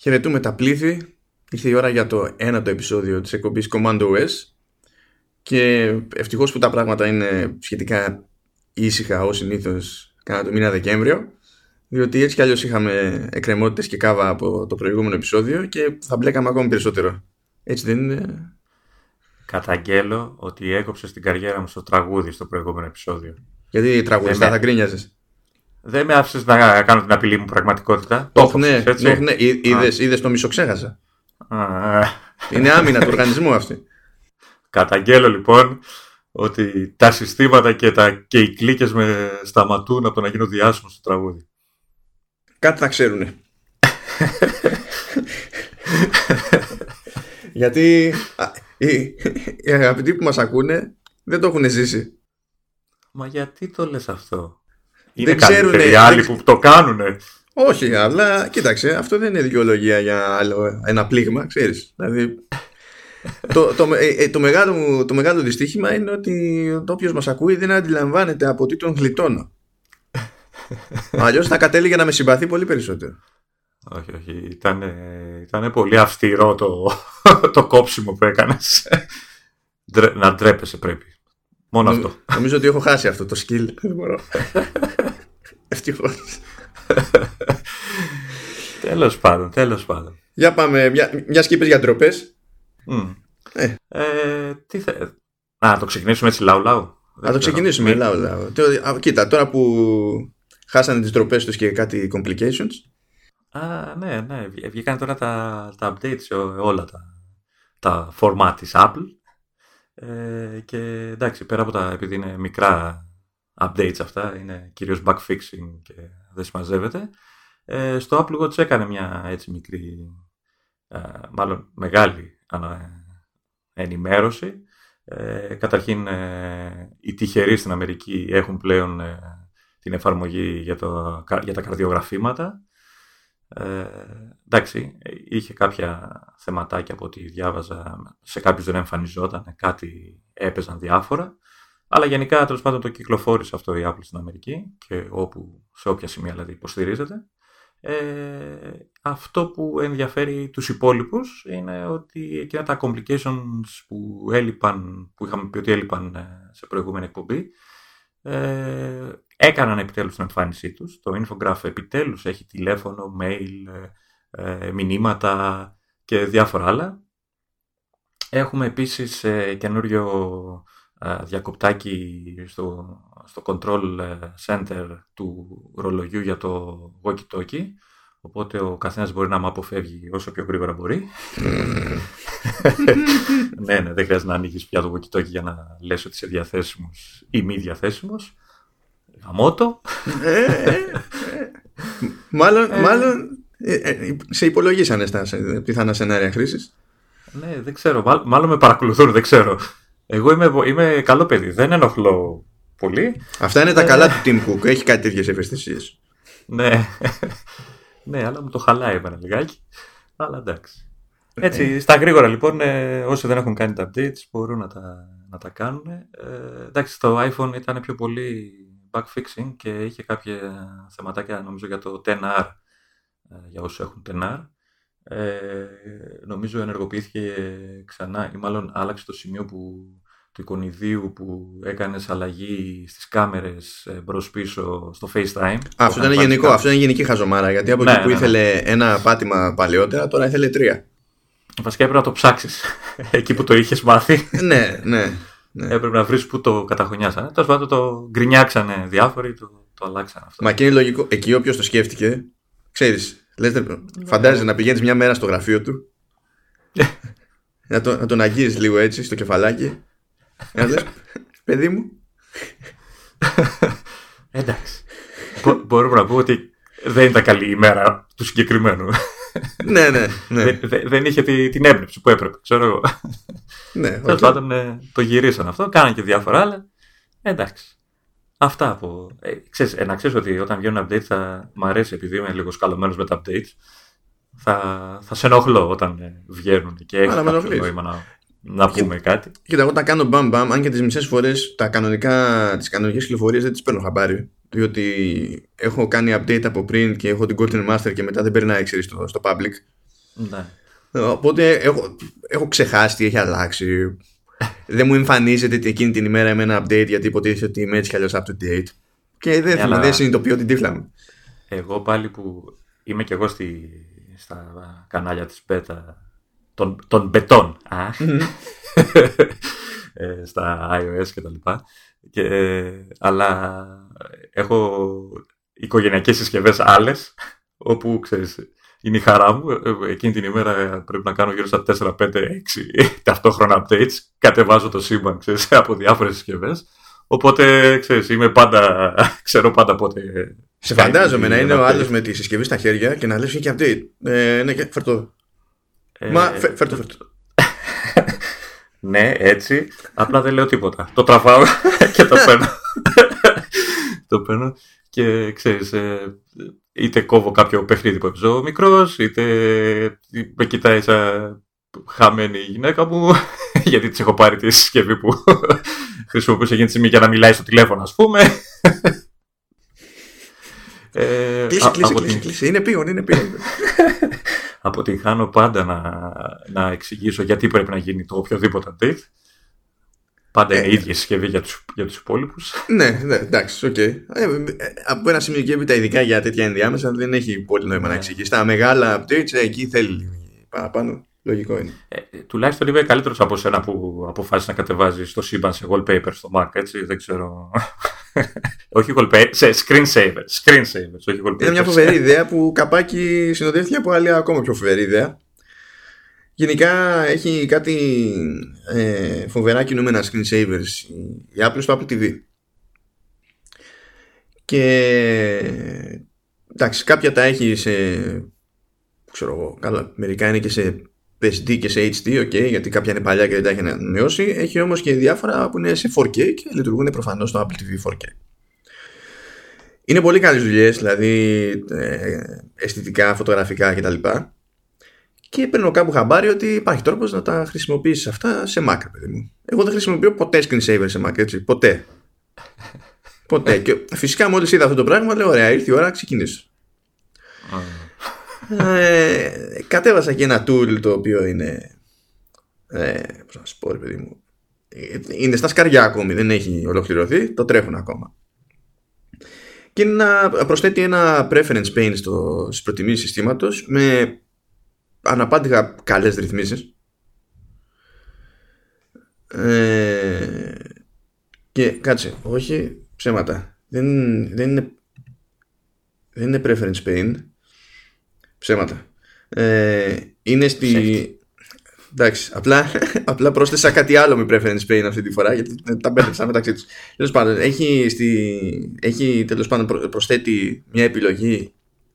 Χαιρετούμε τα πλήθη. Ήρθε η ώρα για το ένατο επεισόδιο της εκπομπής Commando OS και ευτυχώς που τα πράγματα είναι σχετικά ήσυχα ως συνήθως κατά το μήνα Δεκέμβριο διότι έτσι κι αλλιώς είχαμε εκκρεμότητες και κάβα από το προηγούμενο επεισόδιο και θα μπλέκαμε ακόμη περισσότερο. Έτσι δεν είναι; Καταγγέλω ότι έκοψες την καριέρα μου στο τραγούδι στο προηγούμενο επεισόδιο. Γιατί τραγουδιστά με... θα γκρίνιαζες. Δεν με άφησες να κάνω την απειλή μου πραγματικότητα. Το έχω ναι, έτσι. ναι. Είδες, είδες το μισοξέχασα. Είναι άμυνα του οργανισμού αυτή. Καταγγέλω λοιπόν ότι τα συστήματα και, τα, και οι κλίκες με σταματούν από το να γίνω διάσημος στο τραγούδι. Κάτι θα ξέρουνε. Γιατί οι, οι αγαπητοί που μας ακούνε δεν το έχουν ζήσει. Μα γιατί το λες αυτό; Είναι δεν ξέρουν οι άλλοι που το κάνουνε. Όχι, αλλά κοίταξε, αυτό δεν είναι δικαιολογία για άλλο ένα πλήγμα, ξέρεις. Δηλαδή, το, το, ε, ε, το, μεγάλο, το μεγάλο δυστύχημα είναι ότι το όποιος μας ακούει δεν αντιλαμβάνεται από τι τον γλιτώνω. Αλλιώς θα κατέληγε να με συμπαθεί πολύ περισσότερο. Όχι, όχι. Ήταν, ήταν πολύ αυστηρό το, το κόψιμο που έκανες. να ντρέπεσαι πρέπει. Μόνο αυτό. Νομίζω ότι έχω χάσει αυτό το skill. Δεν μπορώ. Ευτυχώς. τέλος πάντων, τέλος πάντων. Για πάμε, μια, μια σκήπες για ντροπές. Mm. Ε. Ε, τι θε... Α, το ξεκινήσουμε έτσι λαού λαού. Α, το ξεκινήσουμε λαού λαού. Κοίτα, τώρα που χάσανε τις ντροπές τους και κάτι complications. Α, ναι, ναι. Βγήκαν τώρα τα, τα updates σε όλα τα, τα format της Apple. Ε, και εντάξει, πέρα από τα, επειδή είναι μικρά updates αυτά, είναι κυρίως bug fixing και δεν συμμαζεύεται. Ε, στο Apple Watch έκανε μια έτσι μικρή, ε, μάλλον μεγάλη ενημέρωση. Ε, καταρχήν, ε, οι τυχεροί στην Αμερική έχουν πλέον ε, την εφαρμογή για, το, για τα καρδιογραφήματα. Ε, εντάξει, είχε κάποια θεματάκια από ό,τι διάβαζα, σε κάποιους δεν εμφανιζόταν, κάτι έπαιζαν διάφορα. Αλλά γενικά τέλος πάντων το κυκλοφόρησε αυτό η Apple στην Αμερική και όπου, σε όποια σημεία δηλαδή υποστηρίζεται. Ε, αυτό που ενδιαφέρει τους υπόλοιπους είναι ότι εκείνα τα complications που έλειπαν, που είχαμε πει ότι έλειπαν ε, σε προηγούμενη εκπομπή, ε, έκαναν επιτέλους την εμφάνισή τους. Το Infograph επιτέλους έχει τηλέφωνο, mail, ε, μηνύματα και διάφορα άλλα. Έχουμε επίσης ε, καινούριο διακοπτάκι στο, στο control ε, center του ρολογιού για το walkie-talkie. Οπότε ο καθένας μπορεί να με αποφεύγει όσο πιο γρήγορα μπορεί. ναι, ναι, δεν χρειάζεται να ανοίγεις πια το walkie-talkie για να λες ότι είσαι διαθέσιμος ή μη διαθέσιμος. Γαμώτο. Ε, ε, μάλλον, μάλλον σε υπολογίσανε στα πιθανά σενάρια χρήσης. Ναι, δεν ξέρω. Μάλλον με παρακολουθούν, δεν ξέρω. Εγώ είμαι, είμαι καλό παιδί, δεν ενοχλώ πολύ. Αυτά είναι τα καλά ε, του Tim Cook, έχει κάτι τέτοιες ευαισθησίες. ναι. ναι, αλλά μου το χαλάει εμένα λιγάκι. Αλλά εντάξει. Έτσι, ε. στα γρήγορα λοιπόν, ε, όσοι δεν έχουν κάνει τα updates μπορούν να τα, να τα κάνουν. Ε, εντάξει, το iPhone ήταν πιο πολύ bug fixing και είχε κάποια θεματάκια νομίζω για το 10R, για όσους έχουν 10R. Ε, νομίζω ενεργοποιήθηκε ξανά ή μάλλον άλλαξε το σημείο που, του εικονιδίου που έκανες αλλαγή στις κάμερες ε, μπρος πίσω στο FaceTime. αυτό ήταν γενικό, αυτό ήταν γενική χαζομάρα γιατί από ναι, εκεί που ναι, ναι. ήθελε ένα πάτημα παλαιότερα τώρα ήθελε τρία. Βασικά έπρεπε να το ψάξεις εκεί που το είχες μάθει. ναι, ναι. Ναι. Έπρεπε να βρεις που το καταχωνιάσανε. Τέλος πάντων το γκρινιάξανε διάφοροι, το, το αλλάξανε αυτό. Μα και είναι λογικό. Εκεί όποιος το σκέφτηκε, ξέρεις, Λέτε, φαντάζεσαι να πηγαίνεις μια μέρα στο γραφείο του να, το, να τον αγγίζεις λίγο έτσι στο κεφαλάκι. Να λες, παιδί μου. Εντάξει. Μπορούμε να πούμε ότι δεν ήταν καλή ημέρα του συγκεκριμένου. Ναι, ναι. ναι. Δεν, είχε την έμπνευση που έπρεπε, ξέρω εγώ. Ναι, Τέλος πάντων ε, το γυρίσαν αυτό, κάναν και διάφορα άλλα. Εντάξει. Αυτά από. Ε, ξέρεις, ε, να ξέρεις ότι όταν βγαίνουν updates θα μ' αρέσει επειδή είμαι λίγο σκαλωμένος με τα updates. Θα, θα σε ενοχλώ όταν ε, βγαίνουν και έχει κάποιο νόημα να, να πούμε και, κάτι. Κοίτα, εγώ τα κάνω μπαμ μπαμ, αν και τις μισές φορές τα κανονικά, τις κανονικές κυκλοφορίες δεν τις παίρνω χαμπάρι. Διότι έχω κάνει update από πριν και έχω την Golden Master και μετά δεν περνάει ξέρεις, στο, στο public. Ναι. Οπότε έχω, έχω ξεχάσει τι έχει αλλάξει. δεν μου εμφανίζεται εκείνη την ημέρα με ένα update γιατί υποτίθεται ότι είμαι έτσι κι αλλιώς up to date. Και δεν, Ναι, αλλά- δεν συνειδητοποιώ την τύφλα μου. Εγώ πάλι που είμαι κι εγώ στη, στα κανάλια της Μπέτα των, των μπετών α, ε, στα iOS και τα λοιπά και, αλλά έχω οικογενειακές συσκευές άλλες όπου ξέρεις είναι η χαρά μου. Ε, Εκείνη την ημέρα πρέπει να κάνω γύρω στα 4, 5, 6 ταυτόχρονα updates. Κατεβάζω το σύμπαν ξέρεις, από διάφορες συσκευές. Οπότε, ξέρεις, είμαι πάντα, ξέρω πάντα πότε... Σε κάνει φαντάζομαι να ένα είναι ο update. άλλος με τη συσκευή στα χέρια και να λες και update. Ε, ναι, και φέρ' το. Ε, Μα φε- φέρ' το, φέρ' το. Ναι, έτσι. Απλά δεν λέω τίποτα. Το τραβάω και το παίρνω. Το παίρνω και ξέρεις, ε, είτε κόβω κάποιο παιχνίδι που έπαιζω μικρός, είτε με κοιτάει σαν χαμένη η γυναίκα μου, γιατί της έχω πάρει τη συσκευή που χρησιμοποιούσε εκείνη τη στιγμή για να μιλάει στο τηλέφωνο, ας πούμε. Ε, Κλείσε, α- κλείσε, από κλείσε, την- κλείσε. Είναι πήγον, είναι πήγον. αποτυγχάνω πάντα να, να εξηγήσω γιατί πρέπει να γίνει το οποιοδήποτε update. Πάντα Ε, είναι η ίδια συσκευή για τους, για τους υπόλοιπους. ναι, ναι, εντάξει, οκ. Ε, ε, από ένα σημείο και έπειτα, ειδικά για τέτοια ενδιάμεσα, δεν έχει πολύ νόημα να Ναι. εξηγήσει. Τα μεγάλα updates, ε, εκεί θέλει παραπάνω. Λογικό είναι. Ε, ε, τουλάχιστον είμαι καλύτερος από σένα που αποφάσισε να κατεβάζεις το σύμπαν σε wallpaper στο Mac, έτσι. Δεν ξέρω. όχι wallpaper, σε screensaver. Screensavers, όχι wallpaper. Είναι μια φοβερή ιδέα που καπάκι συνοδεύτηκε από άλλη ακόμα πιο φοβερή ιδέα. Γενικά έχει κάτι ε, φοβερά κινούμενα screensavers η- η Apple στο Apple TV. Και εντάξει, κάποια τα έχει σε ξέρω εγώ, καλά, μερικά είναι και σε SD και σε HD, ok, γιατί κάποια είναι παλιά και δεν τα έχει ανανεώσει. Έχει όμως και διάφορα που είναι σε 4K και λειτουργούν προφανώς στο Apple TV 4K. Είναι πολύ καλές δουλειές, δηλαδή ε, αισθητικά, φωτογραφικά κτλ. Και παίρνω κάπου χαμπάρι ότι υπάρχει τρόπος να τα χρησιμοποιήσεις αυτά σε Mac, ρε παιδί μου. Εγώ δεν χρησιμοποιώ ποτέ screensaver σε Mac, έτσι. Ποτέ. ποτέ. και φυσικά μόλις είδα αυτό το πράγμα, λέω, ωραία, ήρθε η ώρα να ξεκινήσω. ε, κατέβασα και ένα tool το οποίο είναι ε, πώς να σου πω ρε παιδί μου ε, είναι στα σκαριά ακόμη δεν έχει ολοκληρωθεί το τρέχουν ακόμα και είναι να προσθέτει ένα preference pane στο, στις προτιμήσεις συστήματος με αναπάντηχα καλές ρυθμίσεις. Ε, και κάτσε όχι ψέματα. Δεν, δεν είναι δεν είναι preference pane ψέματα. Ε, είναι στη Safety. εντάξει απλά, απλά πρόσθεσα κάτι άλλο με preference pane αυτή τη φορά γιατί τα μπέρδεψα μεταξύ τους. Τέλος πάντων έχει, στη, έχει τέλος πάντων προ- προσθέτει μια επιλογή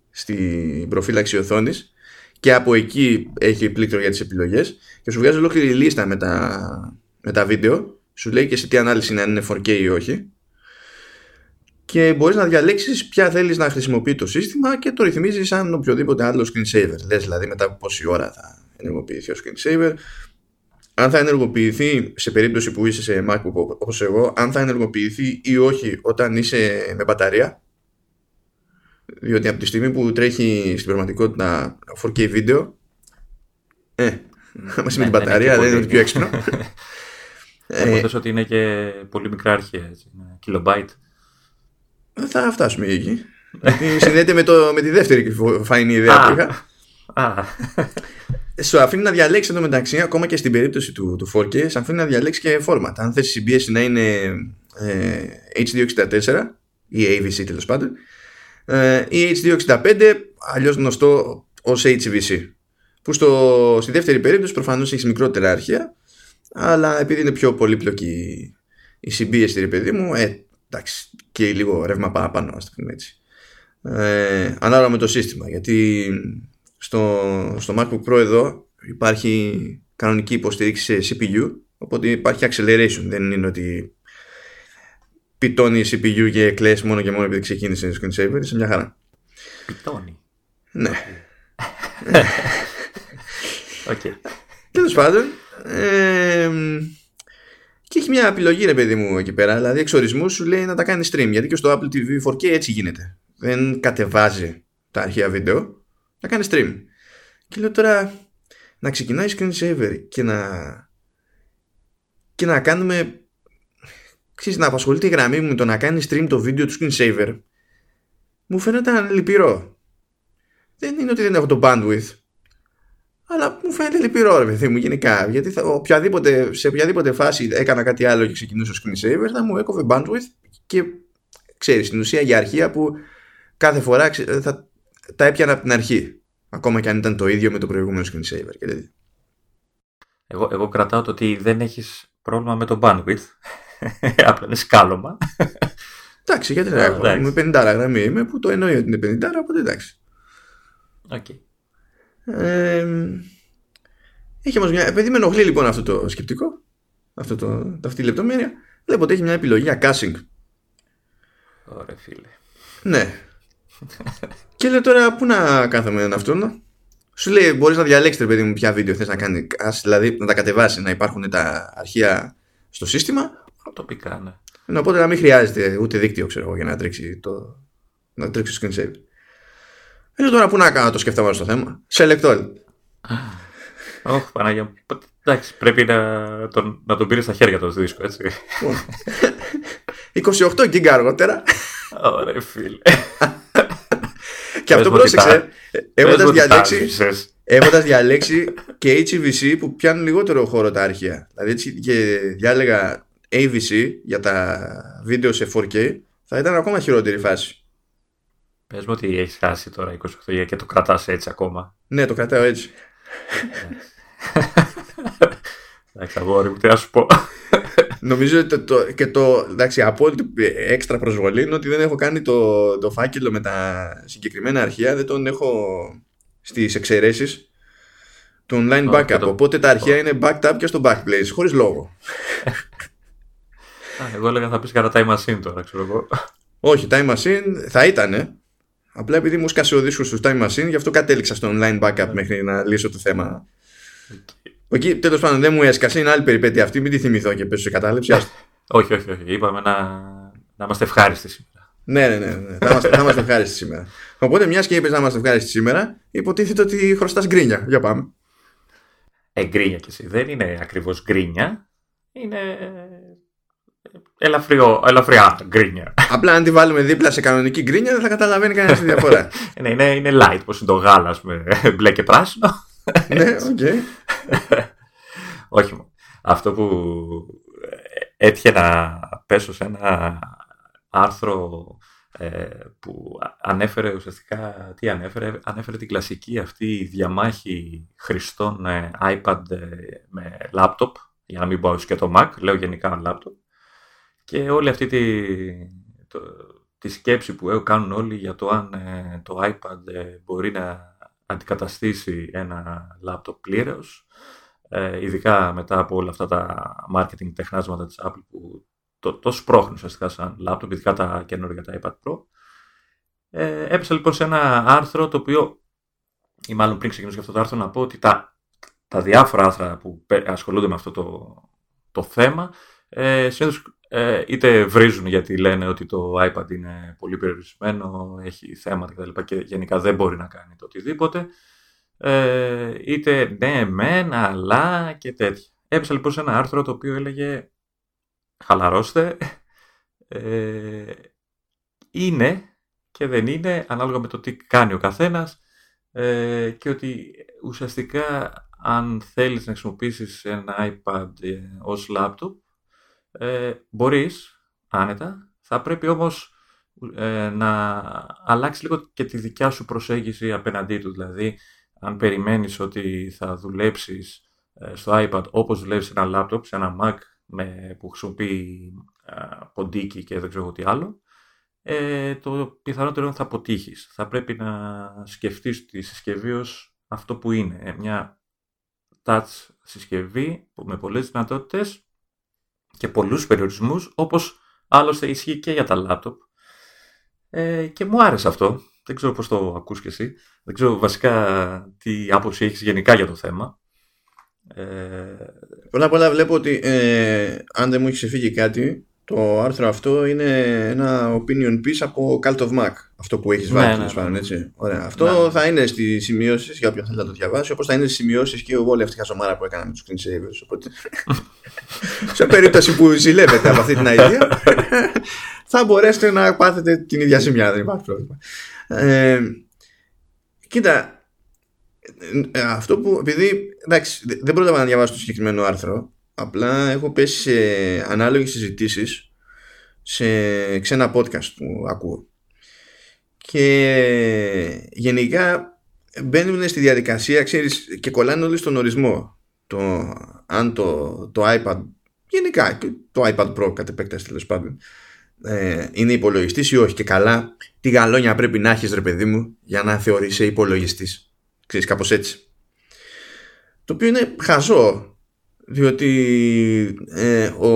στην προφύλαξη οθόνης και από εκεί έχει πλήκτρο για τις επιλογές και σου βγάζει ολόκληρη λίστα με τα, με τα βίντεο σου λέει και σε τι ανάλυση να είναι 4K ή όχι και μπορείς να διαλέξεις ποια θέλεις να χρησιμοποιεί το σύστημα και το ρυθμίζεις σαν οποιοδήποτε άλλο screensaver. Λες δηλαδή μετά από πόση ώρα θα ενεργοποιηθεί ο screensaver. Αν θα ενεργοποιηθεί σε περίπτωση που είσαι σε MacBook όπως εγώ, αν θα ενεργοποιηθεί ή όχι όταν είσαι με μπαταρία. Διότι από τη στιγμή που τρέχει στην πραγματικότητα 4K βίντεο, ε, μαζί με την Ναι, δεν μπαταρία είναι δεν και είναι πολύ. το πιο έξυπνο. Έχω ε, θες ότι είναι και πολύ μικρά αρχεία, έτσι. είναι Kilobyte. θα φτάσουμε εκεί. Γιατί συνδέεται με, το, με τη δεύτερη φαϊνή ιδέα Α. που είχα. Α, Σου αφήνει να διαλέξεις εδώ μεταξύ, ακόμα και στην περίπτωση του, του 4K, σου αφήνει να διαλέξεις και format. Αν θες η συμπίεση να είναι ε, H264 ή AVC τέλος πάντων, ε, ή H265, αλλιώς γνωστό ως HVC. Που στο, στη δεύτερη περίπτωση προφανώς έχει μικρότερα αρχεία, αλλά επειδή είναι πιο πολύπλοκη η συμπίεση, ρε παιδί μου, ε, εντάξει, και λίγο ρεύμα παραπάνω, ας το πούμε έτσι. Ε, ανάλογα με το σύστημα, γιατί στο, στο MacBook Pro εδώ υπάρχει κανονική υποστήριξη σε GPU οπότε υπάρχει acceleration δεν είναι ότι πιτώνει η CPU και κλαις μόνο και μόνο επειδή ξεκίνησε η screensaver σε μια χαρά πιτώνει. ναι Οκ. Τέλος πάντων. Ε, και έχει μια επιλογή, ρε παιδί μου, εκεί πέρα. Δηλαδή, εξ ορισμού σου λέει να τα κάνει stream. Γιατί και στο Apple TV 4K έτσι γίνεται. Δεν κατεβάζει τα αρχεία βίντεο, τα κάνει stream. Και λέω τώρα να ξεκινάει screen saver και να και να κάνουμε ξέρεις, να απασχολεί τη γραμμή μου το να κάνει stream το βίντεο του screen saver μου φαίνεται λυπηρό δεν είναι ότι δεν έχω το bandwidth αλλά μου φαίνεται λυπηρό ρε παιδί μου γενικά γιατί θα, οποιαδήποτε, σε οποιαδήποτε φάση έκανα κάτι άλλο και ξεκινήσω screen saver θα μου έκοβε bandwidth και ξέρεις στην ουσία για αρχεία που κάθε φορά θα τα έπιανα από την αρχή ακόμα και αν ήταν το ίδιο με το προηγούμενο screen saver και τέτοια. Εγώ, εγώ κρατάω το ότι δεν έχεις πρόβλημα με το bandwidth. Απλά είναι σκάλωμα. Εντάξει, γιατί δεν έχω. Είμαι 50 γραμμή είμαι που το εννοεί ότι είναι 50, οπότε εντάξει. Okay. Ε, έχει όμως μια. Επειδή με ενοχλεί λοιπόν αυτό το σκεπτικό, αυτό το, αυτή η λεπτομέρεια, βλέπω ότι έχει μια επιλογή για casting. Ωραία, φίλε. Ναι. και λέω τώρα πού να κάθομαι έναν αυτόν. Σου λέει μπορείς να διαλέξεις ρε παιδί μου ποια βίντεο θες να κάνει. Δηλαδή να τα κατεβάσει, να υπάρχουν τα αρχεία στο σύστημα. Τοπικά, ναι. ναι. Οπότε να μην χρειάζεται ούτε δίκτυο ξέρω για να τρέξει το, να τρέξει το screen save. Είναι τώρα που να κάνω το σκεφτόμαστε στο θέμα. Select all. Όχι, Παναγία μου. Εντάξει, πρέπει να τον, να τον πήρες στα χέρια το δίσκο, έτσι. 28 γίγκα αργότερα. Ωραία, φίλε. Και αυτό πρόσεξε. Έχοντας διαλέξει, έχοντας διαλέξει και HEVC που πιάνουν λιγότερο χώρο τα αρχεία. Δηλαδή και διάλεγα AVC για τα βίντεο σε 4K θα ήταν ακόμα χειρότερη φάση. Πες μου ότι έχεις χάσει τώρα 28 και το κρατάς έτσι ακόμα. Ναι, το κρατάω έτσι. Εντάξει, αγόρι μου, τι να σου πω. Νομίζω ότι το, και το εντάξει, απόλυτη έξτρα προσβολή είναι ότι δεν έχω κάνει το, το φάκελο με τα συγκεκριμένα αρχεία, δεν τον έχω στις εξαιρέσεις του online backup. Οπότε τα αρχεία είναι backed up και στο backplace, χωρίς λόγο. εγώ έλεγα θα πεις κατά time machine τώρα, ξέρω εγώ. Όχι, time machine θα ήτανε. Απλά επειδή μου σκάσε ο δίσκος του time machine, γι' αυτό κατέληξα στο online backup μέχρι να λύσω το θέμα. Εκεί τέλος πάντων δεν μου έσκασε, είναι άλλη περιπέτεια αυτή, μην τη θυμηθώ και πέσω σε κατάληψη. όχι, όχι, όχι. Είπαμε να, να είμαστε ευχάριστοι σήμερα. Ναι, ναι, ναι. ναι. θα, είμαστε, θα είμαστε ευχάριστοι σήμερα. Οπότε, μιας και είπες να είμαστε ευχάριστοι σήμερα, υποτίθεται ότι χρωστάς γκρίνια. Για πάμε. Ε, γκρίνια κι εσύ. Δεν είναι ακριβώς γκρίνια. Είναι ελαφριό, ελαφριά γκρίνια. Απλά αν τη βάλουμε δίπλα σε κανονική γκρίνια δεν θα καταλαβαίνει κανένας τη διαφορά. ναι, είναι, είναι light, πώ είναι το γάλα με μπλε και πράσινο. ναι, οκ. Όχι μόνο. Αυτό που έτυχε να πέσω σε ένα άρθρο ε, που ανέφερε ουσιαστικά, τι ανέφερε, ανέφερε την κλασική αυτή διαμάχη χρηστών ε, iPad ε, με laptop, για να μην πω και το Mac, λέω γενικά laptop, και όλη αυτή τη, τη σκέψη που κάνουν όλοι για το αν το iPad μπορεί να αντικαταστήσει ένα λάπτοπ πλήρως, ε, ειδικά μετά από όλα αυτά τα marketing τεχνάσματα της Apple που το, το σπρώχνουν ουσιαστικά σαν λάπτοπ, ειδικά τα καινούργια τα iPad Pro. Ε, έπεσα λοιπόν σε ένα άρθρο το οποίο, ή μάλλον πριν ξεκινήσω για αυτό το άρθρο, να πω ότι τα, τα διάφορα άρθρα που ασχολούνται με αυτό το, το θέμα ε, συνήθως ε, είτε βρίζουν γιατί λένε ότι το iPad είναι πολύ περιορισμένο, έχει θέματα κτλ. Και, και γενικά δεν μπορεί να κάνει το οτιδήποτε. Ε, είτε ναι, μεν, αλλά και τέτοια. Έπεσα λοιπόν σε ένα άρθρο το οποίο έλεγε χαλαρώστε, ε, είναι και δεν είναι ανάλογα με το τι κάνει ο καθένας ε, και ότι ουσιαστικά αν θέλεις να χρησιμοποιήσεις ένα iPad ε, ως laptop ε, μπορείς άνετα, θα πρέπει όμως ε, να αλλάξει λίγο και τη δικιά σου προσέγγιση απέναντί του. Δηλαδή, αν περιμένεις ότι θα δουλέψεις ε, στο iPad όπως δουλεύεις σε ένα laptop, σε ένα Mac με, που χρησιμοποιεί ε, ποντίκι και δεν ξέρω τι άλλο, ε, το πιθανότερο είναι θα αποτύχεις. Θα πρέπει να σκεφτείς τη συσκευή ως αυτό που είναι. Ε, μια touch συσκευή με πολλές δυνατότητες και πολλούς περιορισμούς, όπως άλλωστε ισχύει και για τα λάπτοπ. Ε, και μου άρεσε αυτό. Δεν ξέρω πώς το ακούς και εσύ. Δεν ξέρω βασικά τι άποψη έχεις γενικά για το θέμα. Ε... Πολλά πολλά βλέπω ότι ε, αν δεν μου έχει φύγει κάτι το άρθρο αυτό είναι ένα opinion piece από Cult of Mac. Αυτό που έχεις βάλει, ναι, ναι, ναι. έτσι. Ωραία. Αυτό ναι. θα είναι στι σημειώσεις για όποιον θέλει να το διαβάσει, όπως θα είναι στις σημειώσεις και όλη αυτή η χαζομάρα που έκανα με τους screensavers. Οπότε, σε περίπτωση που ζηλεύετε από αυτή την idea, θα μπορέσετε να πάθετε την ίδια σημεία. Δεν υπάρχει πρόβλημα. Ε, κοίτα, ε, αυτό που, επειδή, εντάξει, δεν πρόλαβα να διαβάσω το συγκεκριμένο άρθρο, απλά έχω πέσει σε ανάλογες συζητήσεις σε ξένα podcast που ακούω. Και γενικά μπαίνουν στη διαδικασία ξέρεις, και κολλάνε όλοι στον ορισμό. Το, αν το, το iPad γενικά το iPad Pro κατ' επέκταση τέλος πάντων ε, είναι υπολογιστής ή όχι. Και καλά τι γαλόνια πρέπει να έχεις ρε παιδί μου για να θεωρείσαι υπολογιστής. ξέρεις κάπως έτσι. Το οποίο είναι χαζό διότι ε, ο,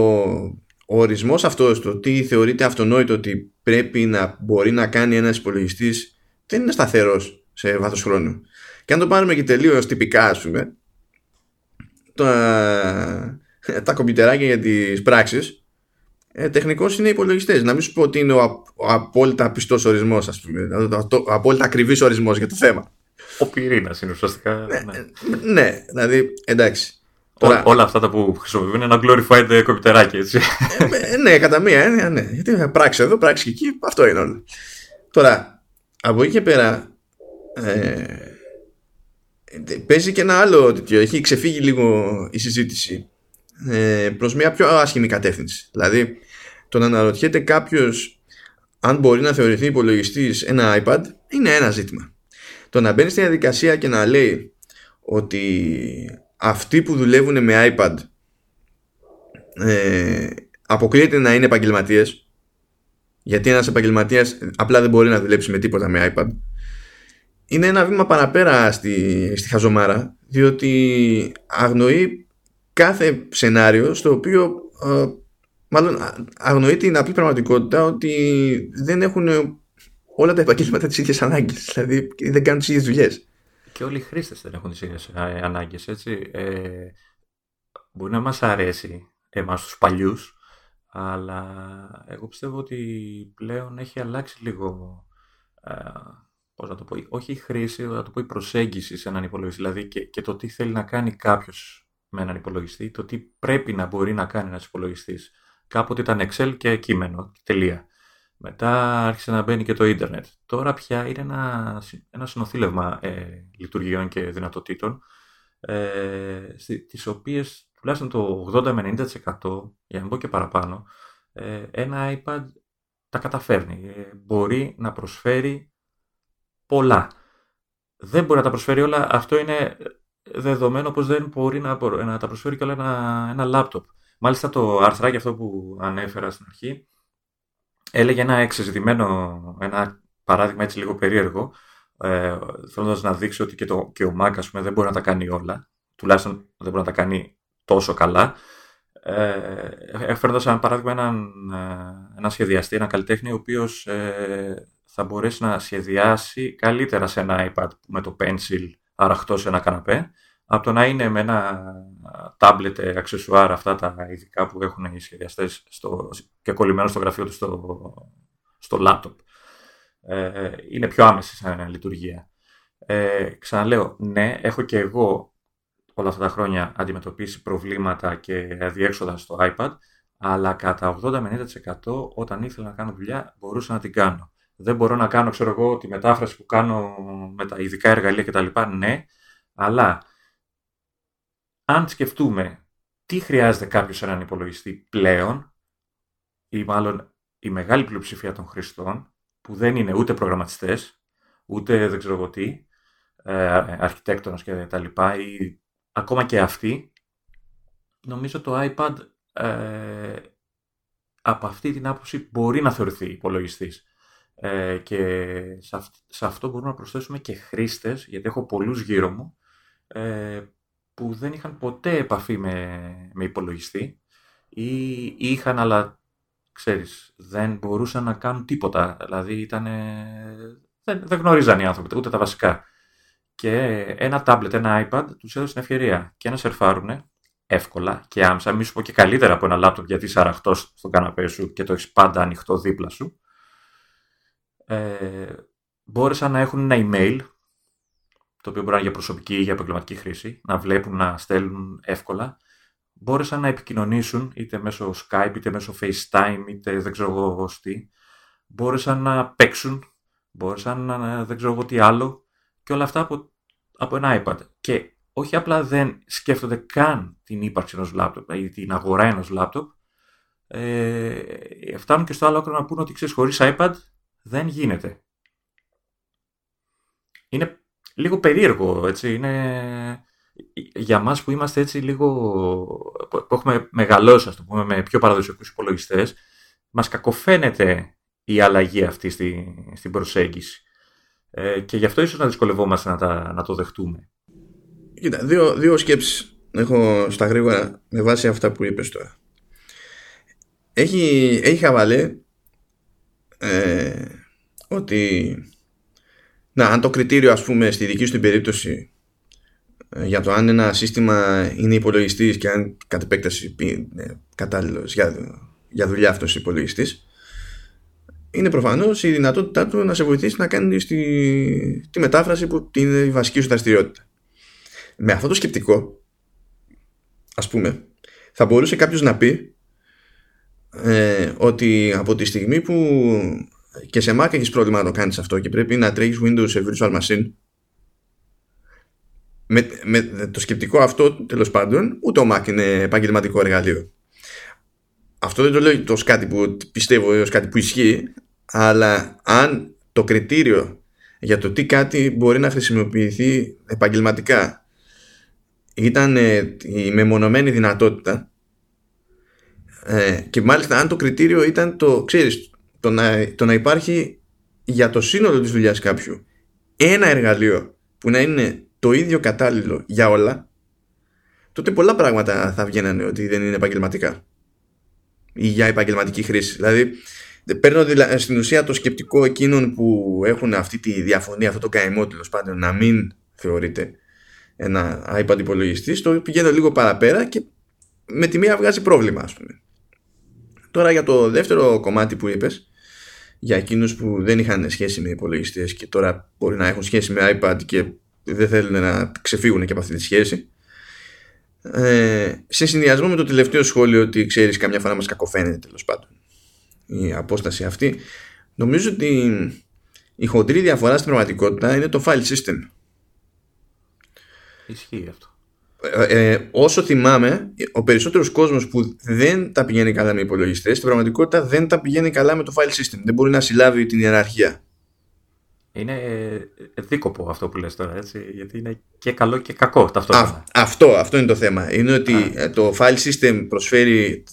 ο ορισμός αυτός το τι θεωρείται αυτονόητο ότι πρέπει να μπορεί να κάνει ένας υπολογιστής δεν είναι σταθερός σε βάθος χρόνου και αν το πάρουμε και τελείως τυπικά ας πούμε τα, τα κομπιουτεράκια για τις πράξεις ε, τεχνικώς είναι υπολογιστές. Να μην σου πω ότι είναι ο, ο απόλυτα πιστός ορισμός ας πούμε, ο, ο, ο απόλυτα ακριβής ορισμός για το θέμα ο πυρήνας είναι ουσιαστικά. Ναι, ναι. ναι, δηλαδή εντάξει. Τώρα... όλα αυτά τα που χρησιμοποιούν είναι ένα glorified κομπιτεράκι, έτσι. Ε, ναι, κατά μία έννοια, ναι. Γιατί πράξη εδώ, πράξη και εκεί, αυτό είναι όλο. Τώρα, από εκεί και πέρα, ε, παίζει και ένα άλλο τέτοιο. Έχει ξεφύγει λίγο η συζήτηση ε, προς μια πιο άσχημη κατεύθυνση. Δηλαδή, το να αναρωτιέται κάποιος αν μπορεί να θεωρηθεί υπολογιστής ένα iPad είναι ένα ζήτημα. Το να μπαίνει στη διαδικασία και να λέει ότι αυτοί που δουλεύουν με iPad ε, αποκλείεται να είναι επαγγελματίες. Γιατί ένας επαγγελματίας απλά δεν μπορεί να δουλέψει με τίποτα με iPad. Είναι ένα βήμα παραπέρα στη, στη χαζομάρα, διότι αγνοεί κάθε σενάριο στο οποίο ε, μάλλον αγνοεί την απλή πραγματικότητα ότι δεν έχουν όλα τα επαγγέλματα τις ίδιες ανάγκες. Δηλαδή δεν κάνουν τις ίδιες δουλειές. Και όλοι οι χρήστες δεν έχουν τις ίδιες ανάγκες, έτσι. Ε, μπορεί να μας αρέσει εμάς τους παλιούς, αλλά εγώ πιστεύω ότι πλέον έχει αλλάξει λίγο. Ε, πώς να το πω, όχι η χρήση, αλλά το πω η προσέγγιση σε έναν υπολογιστή. Δηλαδή και, και το τι θέλει να κάνει κάποιος με έναν υπολογιστή, το τι πρέπει να μπορεί να κάνει ένας υπολογιστής. Κάποτε ήταν Excel και κείμενο, τελεία. Μετά άρχισε να μπαίνει και το ίντερνετ. Τώρα πια είναι ένα, ένα συνοθήλευμα ε, λειτουργιών και δυνατοτήτων ε, τις οποίες τουλάχιστον το 80 με 90% για να πω και παραπάνω ε, ένα iPad τα καταφέρνει. Ε, μπορεί να προσφέρει πολλά. Δεν μπορεί να τα προσφέρει όλα. Αυτό είναι δεδομένο πως δεν μπορεί να, να τα προσφέρει και όλα ένα, ένα λάπτοπ. Μάλιστα το αρθράκι αυτό που ανέφερα στην αρχή έλεγε ένα εξεζητημένο, ένα παράδειγμα έτσι λίγο περίεργο, ε, θέλοντας να δείξει ότι και, το, και ο Mac ας πούμε, δεν μπορεί να τα κάνει όλα, τουλάχιστον δεν μπορεί να τα κάνει τόσο καλά. Ε, Έφερνοντας ένα παράδειγμα έναν, ε, ένα σχεδιαστή, ένα καλλιτέχνη, ο οποίος ε, θα μπορέσει να σχεδιάσει καλύτερα σε ένα iPad με το pencil αραχτό σε ένα καναπέ, από το να είναι με ένα tablet αξεσουάρ αυτά τα ειδικά που έχουν οι σχεδιαστές στο, και κολλημένος στο γραφείο τους στο, στο laptop. Ε, είναι πιο άμεση σαν λειτουργία. Ε, ξαναλέω, ναι, έχω και εγώ όλα αυτά τα χρόνια αντιμετωπίσει προβλήματα και αδιέξοδα στο iPad, αλλά κατά 80 με 90% όταν ήθελα να κάνω δουλειά μπορούσα να την κάνω. Δεν μπορώ να κάνω, ξέρω εγώ, τη μετάφραση που κάνω με τα ειδικά εργαλεία κτλ. Ναι, αλλά αν σκεφτούμε τι χρειάζεται κάποιος σε έναν υπολογιστή πλέον, ή μάλλον η μεγάλη πλειοψηφία των χρηστών, που δεν είναι ούτε προγραμματιστές, ούτε δεν ξέρω εγώ τι, ε, αρχιτέκτονας και τα λοιπά, ή ακόμα και αυτοί, νομίζω το iPad ε, από αυτή την άποψη μπορεί να θεωρηθεί υπολογιστής. Ε, και σε, αυτό μπορούμε να προσθέσουμε και χρήστες, γιατί έχω πολλούς γύρω μου, ε, που δεν είχαν ποτέ επαφή με, με υπολογιστή ή, είχαν αλλά ξέρεις δεν μπορούσαν να κάνουν τίποτα. Δηλαδή ήταν, δεν, δεν γνωρίζαν οι άνθρωποι ούτε τα βασικά. Και ένα tablet, ένα iPad τους έδωσε την ευκαιρία και να σερφάρουν εύκολα και άμεσα, μη σου πω και καλύτερα από ένα λάπτοπ γιατί είσαι αραχτός στον καναπέ σου και το έχεις πάντα ανοιχτό δίπλα σου. Ε, μπόρεσαν να έχουν ένα email, το οποίο μπορεί να είναι για προσωπική ή για επαγγελματική χρήση, να βλέπουν, να στέλνουν εύκολα. Μπόρεσαν να επικοινωνήσουν είτε μέσω Skype, είτε μέσω FaceTime, είτε δεν ξέρω εγώ τι. Μπόρεσαν να παίξουν, μπόρεσαν να δεν ξέρω εγώ τι άλλο και όλα αυτά από, από ένα iPad. Και όχι απλά δεν σκέφτονται καν την ύπαρξη ενός λάπτοπ ή την αγορά ενός λάπτοπ, ε, φτάνουν και στο άλλο άκρο να πούνε ότι ξέρεις χωρίς iPad δεν γίνεται. Είναι λίγο περίεργο, έτσι, είναι για μας που είμαστε έτσι λίγο, που έχουμε μεγαλώσει, ας το πούμε, με πιο παραδοσιακούς υπολογιστές, μας κακοφαίνεται η αλλαγή αυτή στη, στην προσέγγιση. Ε, και γι' αυτό ίσως να δυσκολευόμαστε να, τα, να το δεχτούμε. Κοίτα, δύο, δύο σκέψεις έχω στα γρήγορα με βάση αυτά που είπες τώρα. Έχει, έχει χαβαλέ ε, ότι να, αν το κριτήριο ας πούμε στη δική σου την περίπτωση ε, για το αν ένα σύστημα είναι υπολογιστής και αν κατ' επέκταση είναι κατάλληλος για, για δουλειά αυτός ο υπολογιστής, είναι προφανώς η δυνατότητά του να σε βοηθήσει να κάνεις τη, τη μετάφραση που είναι η βασική σου δραστηριότητα. Με αυτό το σκεπτικό ας πούμε θα μπορούσε κάποιος να πει ε, ότι από τη στιγμή που και σε Mac έχεις πρόβλημα να το κάνεις αυτό και πρέπει να τρέχεις Windows σε virtual machine. Με, με το σκεπτικό αυτό τέλος πάντων ούτε ο Mac είναι επαγγελματικό εργαλείο. Αυτό δεν το λέω ως κάτι που πιστεύω ως κάτι που ισχύει αλλά αν το κριτήριο για το τι κάτι μπορεί να χρησιμοποιηθεί επαγγελματικά ήταν ε, η μεμονωμένη δυνατότητα ε, και μάλιστα αν το κριτήριο ήταν το, ξέρεις, το να, το να υπάρχει για το σύνολο της δουλειάς κάποιου ένα εργαλείο που να είναι το ίδιο κατάλληλο για όλα τότε πολλά πράγματα θα βγαίνανε ότι δεν είναι επαγγελματικά ή για επαγγελματική χρήση. Δηλαδή, παίρνω στην ουσία το σκεπτικό εκείνων που έχουν αυτή τη διαφωνία, αυτό το καημό τέλος πάντων, να μην θεωρείται ένα iPad υπολογιστής, το πηγαίνω λίγο παραπέρα και με τη μία βγάζει πρόβλημα, ας πούμε. Τώρα για το δεύτερο κομμάτι που είπες, για εκείνους που δεν είχαν σχέση με υπολογιστές και τώρα μπορεί να έχουν σχέση με iPad και δεν θέλουν να ξεφύγουν και από αυτή τη σχέση. Ε, σε συνδυασμό με το τελευταίο σχόλιο ότι ξέρεις καμιά φορά μας κακοφαίνεται τέλος πάντων η απόσταση αυτή νομίζω ότι η χοντρή διαφορά στην πραγματικότητα είναι το file system Ισχύει αυτό. Ε, ε, όσο θυμάμαι, ο περισσότερος κόσμος που δεν τα πηγαίνει καλά με υπολογιστές, στην πραγματικότητα δεν τα πηγαίνει καλά με το file system. Δεν μπορεί να συλλάβει την ιεραρχία. Είναι ε, δίκοπο αυτό που λες τώρα, έτσι, γιατί είναι και καλό και κακό ταυτόχρονα. αυτό, αυτό είναι το θέμα. Είναι ότι ε, το file system προσφέρει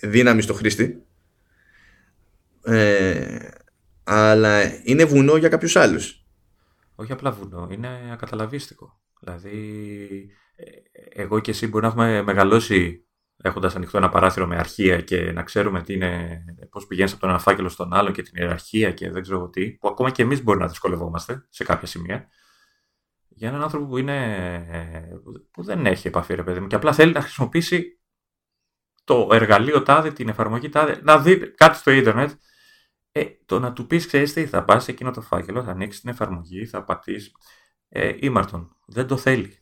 δύναμη στο χρήστη, ε, αλλά είναι βουνό για κάποιους άλλους. Όχι απλά βουνό, είναι ακαταλαβίστικο. Δηλαδή, ε, εγώ και εσύ μπορεί να έχουμε μεγαλώσει έχοντας ανοιχτό ένα παράθυρο με αρχεία και να ξέρουμε τι είναι, πώς πηγαίνεις από τον ένα φάκελο στον άλλο και την ιεραρχία και δεν ξέρω τι, που ακόμα και εμείς μπορεί να δυσκολευόμαστε σε κάποια σημεία. Για έναν άνθρωπο που, είναι, που δεν έχει επαφή, ρε παιδί μου, και απλά θέλει να χρησιμοποιήσει το εργαλείο τάδε, την εφαρμογή τάδε, να δει κάτι στο ίντερνετ. Ε, το να του πεις, ξέρεις τι, θα πας σε εκείνο το φάκελο, θα ανοίξεις την εφαρμογή, θα πατήσεις. Ε, ήμαρτον. Δεν το θέλει.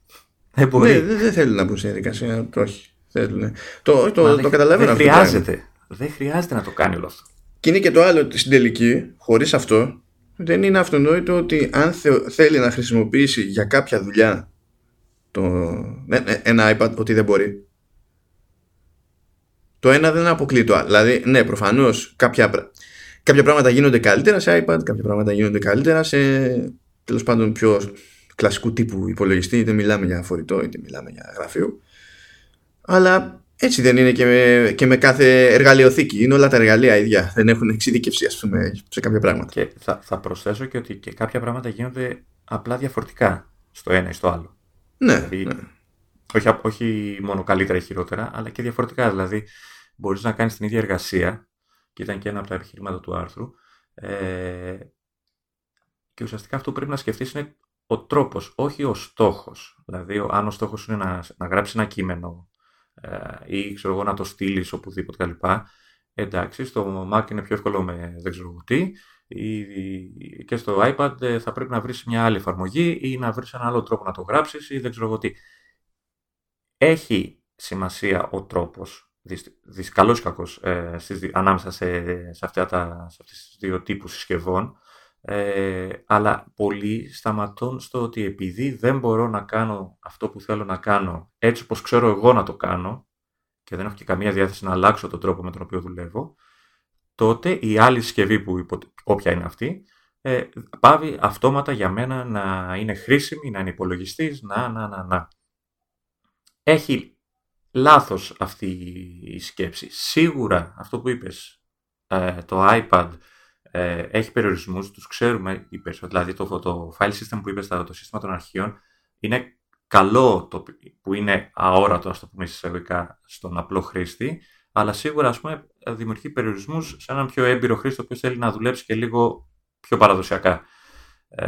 Δεν μπορεί. Ναι, δεν, θέλει να μπουν σε διαδικασία. Όχι. Θέλουν. Το, το, το καταλαβαίνω δεν χρειάζεται. Δεν χρειάζεται να το κάνει όλο αυτό. Και είναι και το άλλο στην τελική, χωρίς αυτό, δεν είναι αυτονόητο ότι αν θέλει να χρησιμοποιήσει για κάποια δουλειά το, ε, ε, ένα iPad, ότι δεν μπορεί. Το ένα δεν αποκλεί το άλλο. Δηλαδή, ναι, προφανώς κάποια, κάποια πράγματα γίνονται καλύτερα σε iPad, κάποια πράγματα γίνονται καλύτερα σε τέλος πάντων πιο κλασικού τύπου υπολογιστή, είτε μιλάμε για φορητό είτε μιλάμε για γραφείο. Αλλά έτσι δεν είναι και με, και με κάθε εργαλειοθήκη. Είναι όλα τα εργαλεία ίδια. Δεν έχουν εξειδικευσή, ας πούμε, σε κάποια πράγματα. Και θα, θα προσθέσω και ότι και κάποια πράγματα γίνονται απλά διαφορετικά στο ένα ή στο άλλο. Ναι. Δηλαδή, ναι. Όχι, όχι μόνο καλύτερα ή χειρότερα, αλλά και διαφορετικά. Δηλαδή, μπορείς να κάνεις την ίδια εργασία, και ήταν και ένα από τα επιχειρήματα του άρθρου, ε, και ουσιαστικά αυτό που πρέπει να σκεφτείς είναι ο τρόπος, όχι ο στόχος. Δηλαδή, αν ο στόχος είναι να, να γράψεις ένα κείμενο ε, ή ξέρω εγώ να το στείλεις οπουδήποτε κλπ. Εντάξει, στο Mac είναι πιο εύκολο με δεν ξέρω τι και στο iPad ε, θα πρέπει να βρεις μια άλλη εφαρμογή ή να βρεις ένα άλλο τρόπο να το γράψεις ή δεν ξέρω τι. Έχει σημασία ο τρόπος, δυσ, καλός ή κακός, ε, ανάμεσα σε, σε, αυτά τα, σε αυτές τις δύο τύπους συσκευών, ε, αλλά πολλοί σταματούν στο ότι επειδή δεν μπορώ να κάνω αυτό που θέλω να κάνω έτσι όπως ξέρω εγώ να το κάνω και δεν έχω και καμία διάθεση να αλλάξω τον τρόπο με τον οποίο δουλεύω, τότε η άλλη συσκευή που όποια είναι αυτή, ε, πάβει αυτόματα για μένα να είναι χρήσιμη, να είναι υπολογιστής, να, να, να, να. Έχει λάθος αυτή η σκέψη. Σίγουρα αυτό που είπες, ε, το iPad ε, έχει περιορισμούς, τους ξέρουμε οι Δηλαδή το, το file system που είπες, το σύστημα των αρχείων, είναι καλό το, που είναι αόρατο, ας το πούμε εισαγωγικά, στον απλό χρήστη, αλλά σίγουρα ας πούμε, δημιουργεί περιορισμούς σε έναν πιο έμπειρο χρήστη, ο οποίος θέλει να δουλέψει και λίγο πιο παραδοσιακά. Ε...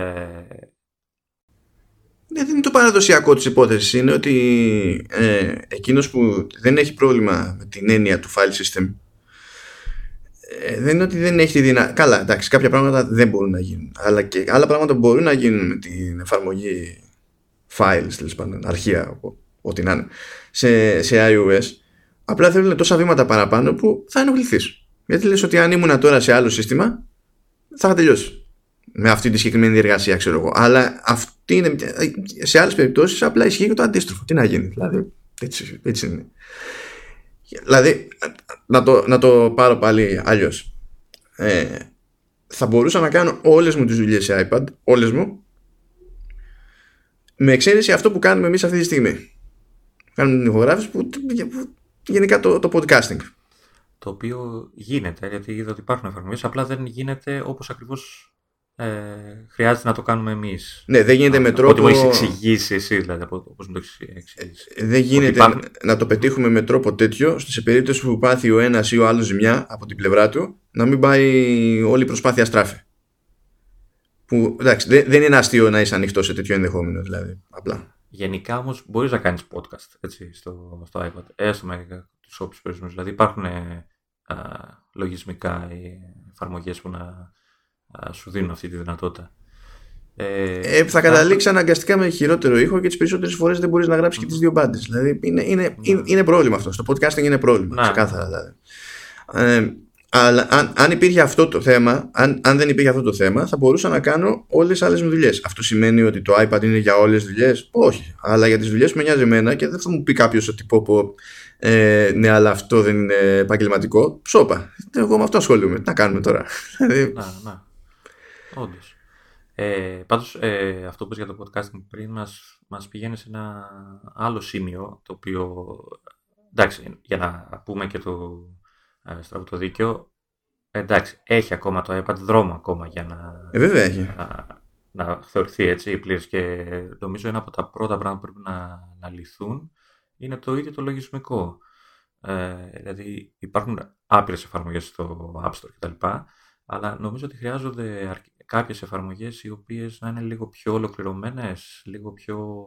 Ναι, δεν είναι το παραδοσιακό της υπόθεσης. Είναι ότι ε, εκείνος που δεν έχει πρόβλημα με την έννοια του file system ε, δεν είναι ότι δεν έχει τη δυνατότητα. Καλά, εντάξει, κάποια πράγματα δεν μπορούν να γίνουν. Αλλά και άλλα πράγματα μπορούν να γίνουν με την εφαρμογή files, τέλος πάντων, αρχεία, ό,τι να είναι, σε, σε iOS. Απλά θέλουν τόσα βήματα παραπάνω που θα ενοχληθείς. Γιατί λες ότι αν ήμουν τώρα σε άλλο σύστημα, θα είχα τελειώσει. Με αυτή τη συγκεκριμένη διεργασία, ξέρω εγώ. Αλλά αυτή είναι, σε άλλες περιπτώσεις απλά ισχύει και το αντίστροφο. Τι να γίνει, δηλαδή. Έτσι, έτσι είναι. Δηλαδή, να το, να το πάρω πάλι αλλιώς. Ε, θα μπορούσα να κάνω όλες μου τις δουλειές σε iPad, όλες μου, με εξαίρεση αυτό που κάνουμε εμείς αυτή τη στιγμή. Κάνουμε την ηχογράφηση που, που γενικά το, το podcasting. Το οποίο γίνεται, γιατί είδα ότι υπάρχουν εφαρμογές, απλά δεν γίνεται όπως ακριβώς ε, χρειάζεται να το κάνουμε εμείς. Ναι, δεν γίνεται με τρόπο... Ό,τι μου έχεις εξηγήσει εσύ, δηλαδή, όπως μου το έχεις εξηγήσει. Ε, δεν γίνεται να το πετύχουμε με τρόπο τέτοιο, ώστε σε περίπτωση που πάθει ο ένας ή ο άλλος ζημιά από την πλευρά του, να μην πάει όλη η προσπάθεια στράφη. Που εντάξει, δεν, είναι αστείο να είσαι ανοιχτό σε τέτοιο ενδεχόμενο, δηλαδή. Απλά. Γενικά όμως μπορείς να κάνεις podcast έτσι, στο, στο iPad, έστω με τους όποιους περιορισμούς. Δηλαδή υπάρχουν ε, α, λογισμικά εφαρμογές που να α, σου δίνουν αυτή τη δυνατότητα. Ε, ε, θα καταλήξει αναγκαστικά με χειρότερο ήχο και τις περισσότερες φορές δεν μπορείς να γράψεις και τις δύο μπάντες. Δηλαδή είναι, είναι, ναι. είναι, είναι, πρόβλημα αυτό. Στο podcasting είναι πρόβλημα. Ναι. Ξεκάθαρα δηλαδή. Ε, αλλά αν, αν υπήρχε αυτό το θέμα, αν, αν δεν υπήρχε αυτό το θέμα, θα μπορούσα να κάνω όλες τις άλλες δουλειές. Αυτό σημαίνει ότι το iPad είναι για όλες τις δουλειές; Όχι. Αλλά για τις δουλειές που με νοιάζει εμένα και δεν θα μου πει κάποιος ότι πω, πω ε, ναι, αλλά αυτό δεν είναι επαγγελματικό. Ψόπα. Εγώ με αυτό ασχολούμαι. Τι να κάνουμε τώρα; Δηλαδή, να, να. Όντως. Ε, Πάντως, ε, αυτό που είπες για το podcasting πριν μας μας πηγαίνει σε ένα άλλο σημείο το οποίο. Εντάξει, για να πούμε και το ε, στραβό το δίκαιο. Εντάξει, έχει ακόμα το iPad δρόμο ακόμα για να, ε, βέβαια έχει. να, να θεωρηθεί έτσι πλήρως και νομίζω ένα από τα πρώτα πράγματα που πρέπει να, να λυθούν είναι το ίδιο το λογισμικό. Ε, δηλαδή υπάρχουν άπειρες εφαρμογές στο App Store κτλ. Αλλά νομίζω ότι χρειάζονται κάποιες εφαρμογές οι οποίες να είναι λίγο πιο ολοκληρωμένες, λίγο πιο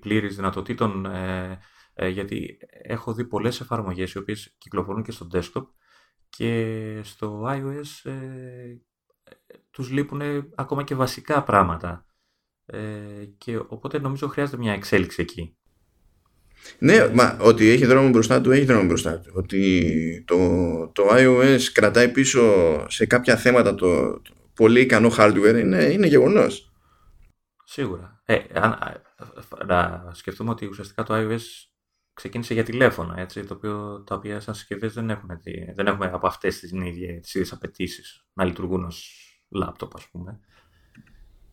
πλήρης δυνατοτήτων ε, ε, γιατί έχω δει πολλές εφαρμογές οι οποίες κυκλοφορούν και στο desktop και στο iOS ε, τους λείπουν ακόμα και βασικά πράγματα. Ε, και οπότε νομίζω χρειάζεται μια εξέλιξη εκεί. Ναι, μα ότι έχει δρόμο μπροστά του, έχει δρόμο μπροστά του. Ότι το, το iOS κρατάει πίσω σε κάποια θέματα το, το πολύ ικανό hardware είναι, είναι γεγονός. Σίγουρα. Ε, αν, να σκεφτούμε ότι ουσιαστικά το iOS ξεκίνησε για τηλέφωνα, έτσι, το οποίο, τα οποία σαν συσκευές δεν, έχουμε, δεν έχουμε από αυτές τις ίδιες απαιτήσεις να λειτουργούν ως λάπτοπ, ας πούμε.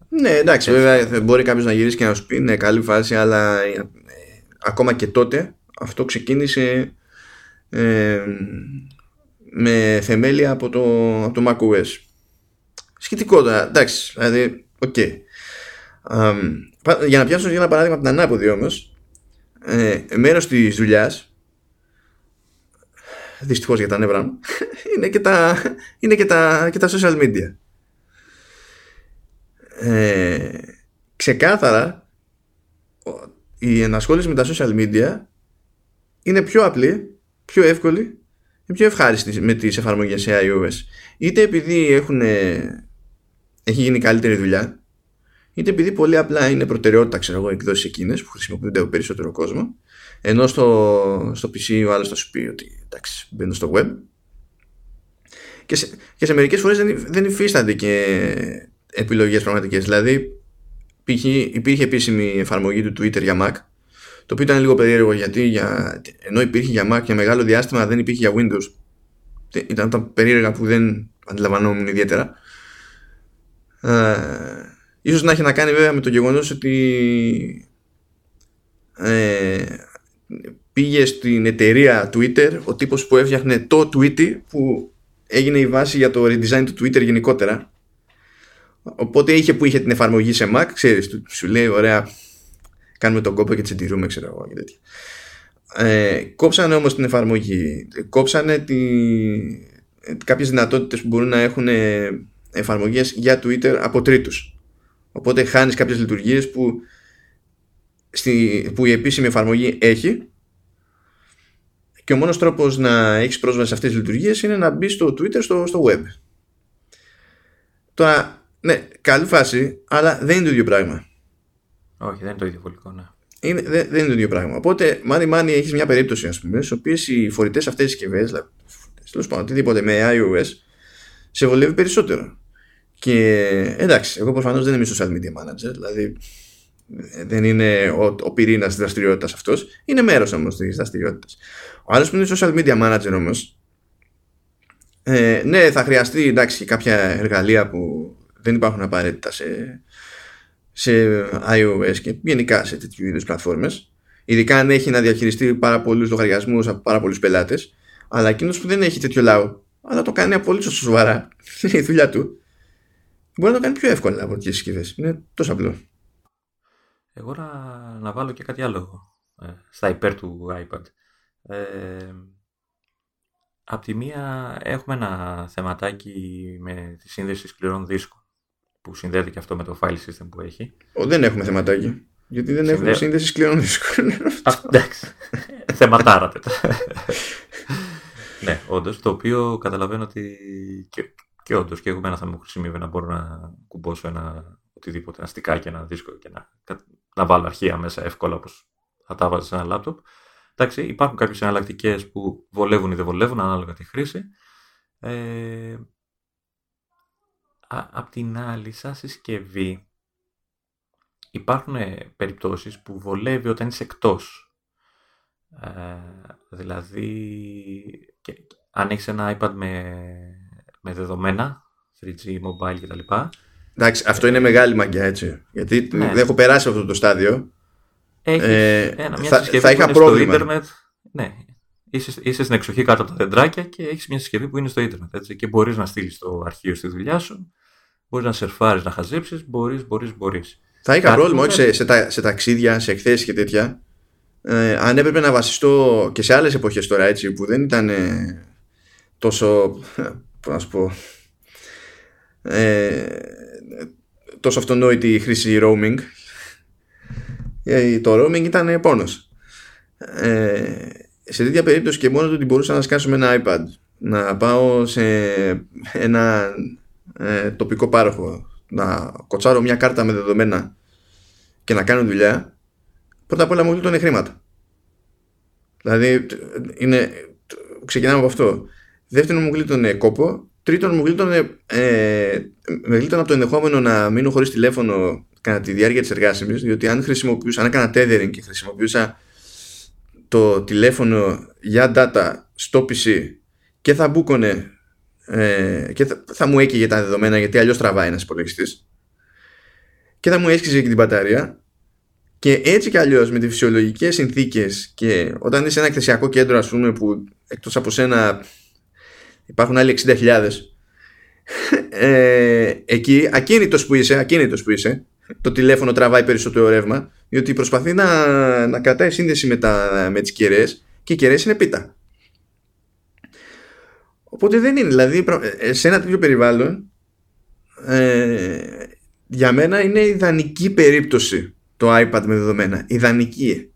Ναι, εντάξει, βέβαια μπορεί κάποιος να γυρίσει και να σου πει είναι καλή φάση, αλλά ε, ακόμα και τότε αυτό ξεκίνησε ε, με θεμέλια από το, από το macOS. Σχετικότερα, εντάξει, δηλαδή, OK. Okay. για να πιάσω για ένα παράδειγμα από την ανάποδη όμως, ε, μέρος της δουλειάς δυστυχώς για τα νεύρα μου είναι και τα, είναι και τα, και τα social media ε, ξεκάθαρα η ενασχόληση με τα social media είναι πιο απλή, πιο εύκολη και πιο ευχάριστη με τις εφαρμογές σε iOS. Είτε επειδή έχουν, έχει γίνει καλύτερη δουλειά, είτε επειδή πολύ απλά είναι προτεραιότητα, ξέρω εγώ, εκδόσεις εκείνες που χρησιμοποιούνται από περισσότερο κόσμο, ενώ στο, στο PC ο άλλος θα σου πει ότι εντάξει, μπαίνω στο web. Και σε, και σε μερικές φορές δεν, δεν υφίστανται και επιλογές πραγματικές. Δηλαδή, υπήρχε επίσημη εφαρμογή του Twitter για Mac το οποίο ήταν λίγο περίεργο γιατί για, ενώ υπήρχε για Mac για μεγάλο διάστημα δεν υπήρχε για Windows. Ήταν τα περίεργα που δεν αντιλαμβανόμουν ιδιαίτερα. Ε, ίσως να έχει να κάνει βέβαια με το γεγονός ότι ε, πήγε στην εταιρεία Twitter ο τύπος που έφτιαχνε το Twitter που έγινε η βάση για το redesign του Twitter γενικότερα. Οπότε είχε που είχε την εφαρμογή σε Mac, ξέρεις, σου λέει ωραία κάνουμε τον κόπο και τι εντηρούμε, ξέρω εγώ. Και τέτοια. Ε, κόψανε όμως την εφαρμογή, κόψανε τη, κάποιες δυνατότητες που μπορούν να έχουν ε, εφαρμογές για Twitter από τρίτους. Οπότε χάνεις κάποιες λειτουργίες που, στη, που η επίσημη εφαρμογή έχει και ο μόνος τρόπος να έχεις πρόσβαση σε αυτές τις λειτουργίες είναι να μπει στο Twitter στο, στο web. Τώρα, ναι, καλή φάση, αλλά δεν είναι το ίδιο πράγμα. Όχι, δεν είναι το ίδιο βολικό, ναι. Είναι, δεν, δεν είναι το ίδιο πράγμα. Οπότε, μάνι μάνι έχεις μια περίπτωση, ας πούμε, στις οποίες οι φορητές αυτές συσκευές, δηλαδή, τέλος πάντων, οτιδήποτε με iOS, σε βολεύει περισσότερο. Και εντάξει, εγώ προφανώς δεν είμαι social media manager, δηλαδή δεν είναι ο, ο πυρήνας της δραστηριότητας αυτός, είναι μέρος όμως της δραστηριότητας. Ο άλλος που είναι social media manager όμως, ε, ναι, θα χρειαστεί εντάξει, κάποια εργαλεία που δεν υπάρχουν απαραίτητα σε, σε iOS και γενικά σε τέτοιου είδους πλατφόρμες ειδικά αν έχει να διαχειριστεί πάρα πολλούς λογαριασμούς από πάρα πολλούς πελάτες. Αλλά εκείνος που δεν έχει τέτοιο λαό, αλλά το κάνει απολύτως σοβαρά, είναι η δουλειά του, μπορεί να το κάνει πιο εύκολα από τις συσκευές. Είναι τόσο απλό. Εγώ να, να βάλω και κάτι άλλο ε, στα υπέρ του iPad. Ε, απ' τη μία έχουμε ένα θεματάκι με τη σύνδεση σκληρών δίσκων που συνδέεται και αυτό με το file system που έχει. Ο, δεν έχουμε θεματάκι. Γιατί δεν έχουμε σύνδεση σκληρών δίσκων. Εντάξει. Θεματάρα ναι, όντως. Το οποίο καταλαβαίνω ότι και, και όντως και εγώ θα μου χρησιμεύει να μπορώ να κουμπώσω ένα οτιδήποτε, ένα στικάκι, ένα δίσκο και να, να βάλω αρχεία μέσα εύκολα όπως θα τα βάζω σε ένα λάπτοπ. Εντάξει, υπάρχουν κάποιες εναλλακτικές που βολεύουν ή δεν βολεύουν ανάλογα τη χρήση. Ε, απ' την άλλη, σαν συσκευή, υπάρχουν ε, περιπτώσεις που βολεύει όταν είσαι εκτός. Ε, δηλαδή, και, αν έχεις ένα iPad με, με δεδομένα, 3G, mobile κτλ. Εντάξει, αυτό είναι μεγάλη μαγκιά έτσι. Γιατί ναι. δεν έχω περάσει αυτό το στάδιο. Έχεις ε, ένα, μια θα, συσκευή θα είχα που πρόβλημα. στο ίντερνετ. Ναι, είσαι, είσαι στην εξοχή κάτω από τα δεντράκια και έχεις μια συσκευή που είναι στο ίντερνετ. Έτσι, και μπορείς να στείλεις το αρχείο στη δουλειά σου Μπορείς να σερφάρεις, να χαζέψεις, μπορείς, μπορείς, μπορείς. Θα είχα πρόβλημα, όχι σε, σε, τα, σε ταξίδια, σε εκθέσεις και τέτοια. Ε, αν έπρεπε να βασιστώ και σε άλλες εποχές τώρα έτσι που δεν ήταν ε, τόσο. Πώ να σου πω. Ε, τόσο αυτονόητη η χρήση roaming. Ε, το roaming ήταν πόνος. Ε, σε τέτοια περίπτωση και μόνο το ότι μπορούσα να σκάσω με ένα iPad να πάω σε ένα ε, τοπικό πάροχο να κοτσάρω μια κάρτα με δεδομένα και να κάνω δουλειά, πρώτα απ' όλα μου γλίτωνε χρήματα. Δηλαδή, είναι, ξεκινάμε από αυτό. Δεύτερον, μου γλίτωνε κόπο. Τρίτον, μου γλίτωνε, ε, με γλίτωνε από το ενδεχόμενο να μείνω χωρίς τηλέφωνο κατά τη διάρκεια της εργάσιμης, διότι αν χρησιμοποιούσα, αν έκανα tethering και χρησιμοποιούσα το τηλέφωνο για data στο PC και θα μπούκονε ε, και θα, θα μου έκαιγε τα δεδομένα γιατί αλλιώς τραβάει ένας υπολογιστής. και θα μου έσκησε και την μπαταρία και έτσι κι αλλιώς με τις φυσιολογικές συνθήκες και όταν είσαι ένα εκθεσιακό κέντρο ας πούμε που εκτός από σένα υπάρχουν άλλοι 60.000 ε, εκεί ακίνητος που είσαι, ακίνητος που είσαι το τηλέφωνο τραβάει περισσότερο ρεύμα διότι προσπαθεί να, να κρατάει σύνδεση με, τα, με τις κεραίες και οι κεραίες είναι πίτα Οπότε δεν είναι. Δηλαδή, ε, σε ένα τέτοιο περιβάλλον, ε, για μένα είναι ιδανική περίπτωση το iPad με δεδομένα. Ιδανική.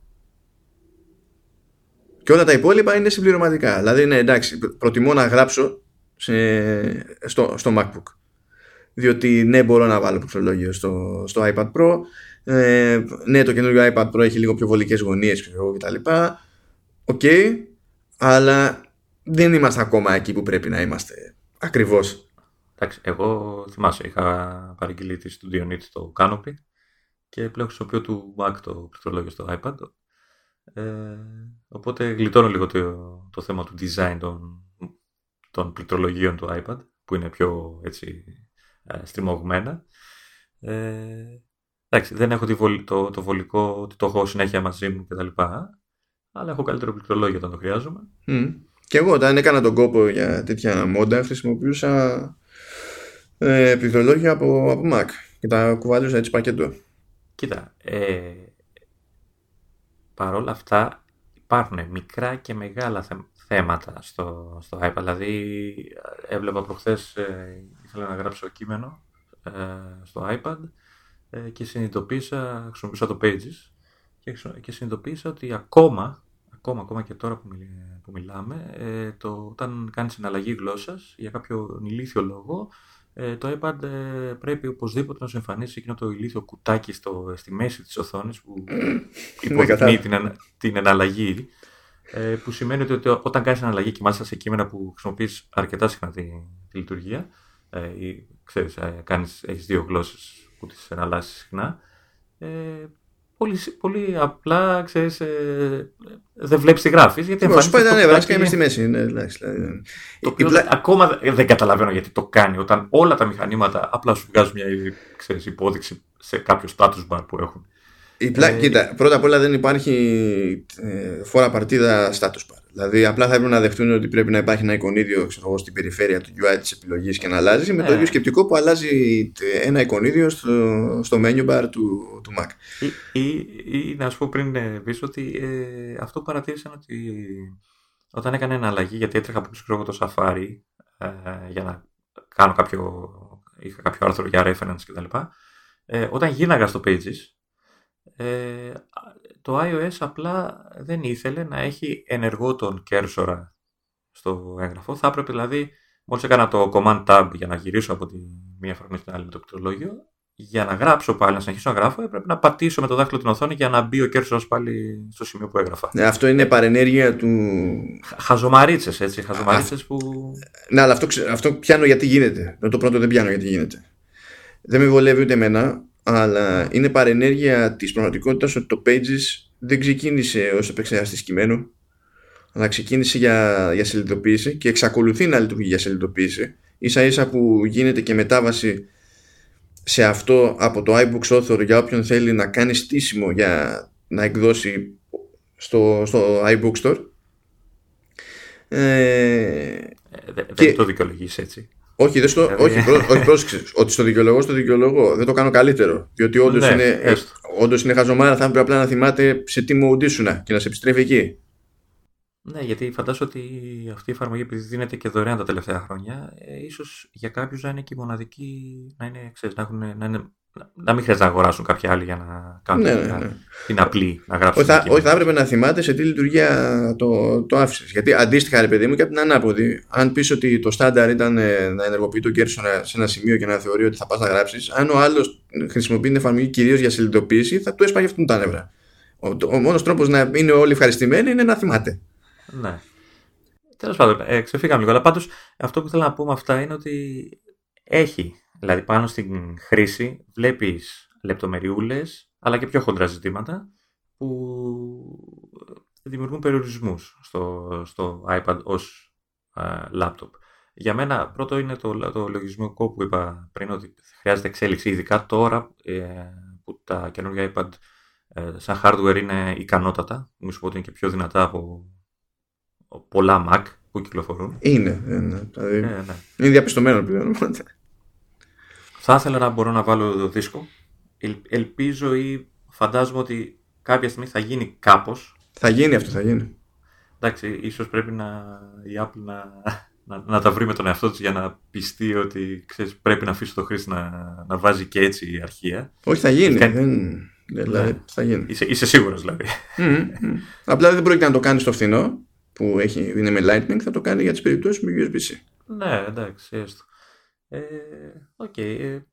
Και όλα τα υπόλοιπα είναι συμπληρωματικά. Δηλαδή, ναι, εντάξει, προτιμώ να γράψω σε, στο, στο MacBook. Διότι ναι, μπορώ να βάλω πληκτρολόγιο στο, στο iPad Pro. Ε, ναι, το καινούργιο iPad Pro έχει λίγο πιο βολικές γωνίες κτλ. OK, okay, αλλά δεν είμαστε ακόμα εκεί που πρέπει να είμαστε. Ακριβώς. Εντάξει, εγώ θυμάσαι, είχα παραγγείλει τη Studio Neat το Canopy και πλέον χρησιμοποιώ του Mac το πληκτρολόγιο στο iPad. Ε, οπότε γλιτώνω λίγο το, το θέμα του design των, των πληκτρολογίων του iPad που είναι πιο έτσι ε, στριμωγμένα. Ε, εντάξει, δεν έχω το, το βολικό ότι το έχω συνέχεια μαζί μου κτλ. Αλλά έχω καλύτερο πληκτρολόγιο όταν το χρειάζομαι. Mm. Και εγώ όταν έκανα τον κόπο για τέτοια μόντα χρησιμοποιούσα ε, πληκτρολόγια από, από Mac και τα κουβάλιζα έτσι πακέτο. Κοίτα, ε, παρόλα αυτά υπάρχουν μικρά και μεγάλα θέματα στο, στο iPad. Δηλαδή έβλεπα προχθές, ε, ήθελα να γράψω κείμενο ε, στο iPad ε, και συνειδητοποίησα, χρησιμοποίησα το Pages και, και συνειδητοποίησα ότι ακόμα, ακόμα, ακόμα και τώρα που, που μιλάμε, ε, το, όταν κάνεις εναλλαγή γλώσσας για κάποιο ηλίθιο λόγο, ε, το iPad ε, πρέπει οπωσδήποτε να σου εμφανίσει εκείνο το ηλίθιο κουτάκι στο, στη μέση της οθόνης που υποδεικνύει την, την εναλλαγή ε, που σημαίνει ότι, όταν κάνεις εναλλαγή και μάλιστα σε κείμενα που χρησιμοποιείς αρκετά συχνά τη, τη λειτουργία ε, ή ξέρεις, ε, κάνεις, έχεις δύο γλώσσες που τις εναλλάσσεις συχνά ε, πολύ, πολύ απλά, ξέρεις, ε, δεν βλέπεις τι γράφεις. Γιατί σου πάει τα νεύρα, και είμαι στη μέση. Ναι, δηλαδή. το οποίο πλά... ακόμα δεν καταλαβαίνω γιατί το κάνει, όταν όλα τα μηχανήματα απλά σου βγάζουν μια ξέρεις, υπόδειξη σε κάποιο status bar που έχουν. Η πλά... ε... Κοίτα, πρώτα απ' όλα δεν υπάρχει ε, φόρα παρτίδα status bar. Δηλαδή, απλά θα έπρεπε να δεχτούν ότι πρέπει να υπάρχει ένα εικονίδιο ξέρω, στην περιφέρεια του UI της επιλογής και να αλλάζει, με το ναι. ίδιο σκεπτικό που αλλάζει ένα εικονίδιο στο, στο menu bar του, του Mac. Ή, ή, ή να σου πω πριν ε, πίσω ότι ε, αυτό που παρατήρησαν ότι όταν έκανε ένα αλλαγή, γιατί έτρεχα από πίσω το Safari ε, για να κάνω κάποιο, είχα κάποιο άρθρο για reference κτλ. Ε, όταν γίναγα στο Pages, ε, το iOS απλά δεν ήθελε να έχει ενεργό τον cursor στο έγγραφο. Θα έπρεπε δηλαδή, μόλις έκανα το command tab για να γυρίσω από τη μία εφαρμογή στην άλλη με το πληκτρολόγιο, για να γράψω πάλι, να συνεχίσω να γράφω, έπρεπε να πατήσω με το δάχτυλο την οθόνη για να μπει ο cursor πάλι στο σημείο που έγραφα. Ναι, αυτό είναι παρενέργεια του. Χαζομαρίτσες, έτσι. Χαζομαρίτσες που. Ναι, αλλά αυτό, αυτό πιάνω γιατί γίνεται. Το πρώτο δεν πιάνω γιατί γίνεται. Δεν με βολεύει ούτε εμένα αλλά είναι παρενέργεια της πραγματικότητας ότι το Pages δεν ξεκίνησε ως επεξεργαστής κειμένου αλλά ξεκίνησε για, για σελιδοποίηση και εξακολουθεί να λειτουργεί για σελιδοποίηση ίσα ίσα που γίνεται και μετάβαση σε αυτό από το iBooks Author για όποιον θέλει να κάνει στήσιμο για να εκδώσει στο, στο iBook Store ε, δεν και... το δικαιολογείς έτσι όχι, δεν στο, όχι, όχι πρόσεξε. Ότι στο δικαιολογώ, στο δικαιολογώ. Δεν το κάνω καλύτερο. Διότι όντως ναι, είναι, ε, όντως είναι χαζομάρα, θα έπρεπε απλά να θυμάται σε τι μου ήσουν και να σε επιστρέφει εκεί. Ναι, γιατί φαντάζομαι ότι αυτή η εφαρμογή, επειδή δίνεται και δωρεάν τα τελευταία χρόνια, ε, ίσως για κάποιους να είναι και η μοναδική. να, είναι, ξέρεις, να, έχουν, να είναι να μην χρειάζεται να αγοράσουν κάποια άλλη για να κάνουν ναι, ναι, ναι. την απλή να γράψουν. Όχι θα, όχι, θα έπρεπε να θυμάται σε τι λειτουργία το, το άφησες. Γιατί αντίστοιχα, ρε παιδί μου, και από την ανάποδη, αν πεις ότι το στάνταρ ήταν ε, να ενεργοποιεί τον κέρδο σε ένα σημείο και να θεωρεί ότι θα πας να γράψεις, αν ο άλλος χρησιμοποιεί την εφαρμογή κυρίως για συνειδητοποίηση, θα του έσπαγε αυτόν τα νεύρα. Ο, ο μόνος τρόπος να είναι όλοι ευχαριστημένοι είναι να θυμάται. Ναι. Τέλος πάντων, ε, ξεφύγαμε λίγο. Αλλά πάντως αυτό που θέλω να πούμε αυτά είναι ότι έχει Δηλαδή πάνω στην χρήση βλέπεις λεπτομεριούλες αλλά και πιο χοντρά ζητήματα που δημιουργούν περιορισμούς στο, στο iPad ως laptop. Για μένα πρώτο είναι το, το λογισμικό που είπα πριν ότι χρειάζεται εξέλιξη ειδικά τώρα ε, που τα καινούργια iPad ε, σαν hardware είναι ικανότατα. Μου σου πω ότι είναι και πιο δυνατά από πολλά Mac που κυκλοφορούν. Είναι, είναι. Δηλαδή, ναι, ναι. είναι διαπιστωμένο πλέον. Θα ήθελα να μπορώ να βάλω το δίσκο. ελπίζω ή φαντάζομαι ότι κάποια στιγμή θα γίνει κάπως. Θα γίνει αυτό, θα γίνει. Εντάξει, ίσως πρέπει να, η Apple να, να, να τα βρει με τον εαυτό της για να πιστεί ότι ξέρεις, πρέπει να αφήσει το χρήστη να, να βάζει και έτσι η αρχεία. Όχι, θα γίνει. Έχει κάνει, Δηλαδή ναι. θα γίνει. Είσαι, είσαι σίγουρος δηλαδή. Απλά δεν πρόκειται να το κάνει στο φθηνό που έχει, είναι με Lightning, θα το κάνει για τις περιπτώσεις με USB-C. Ναι, εντάξει, έστω. Ε, οκ. Ε,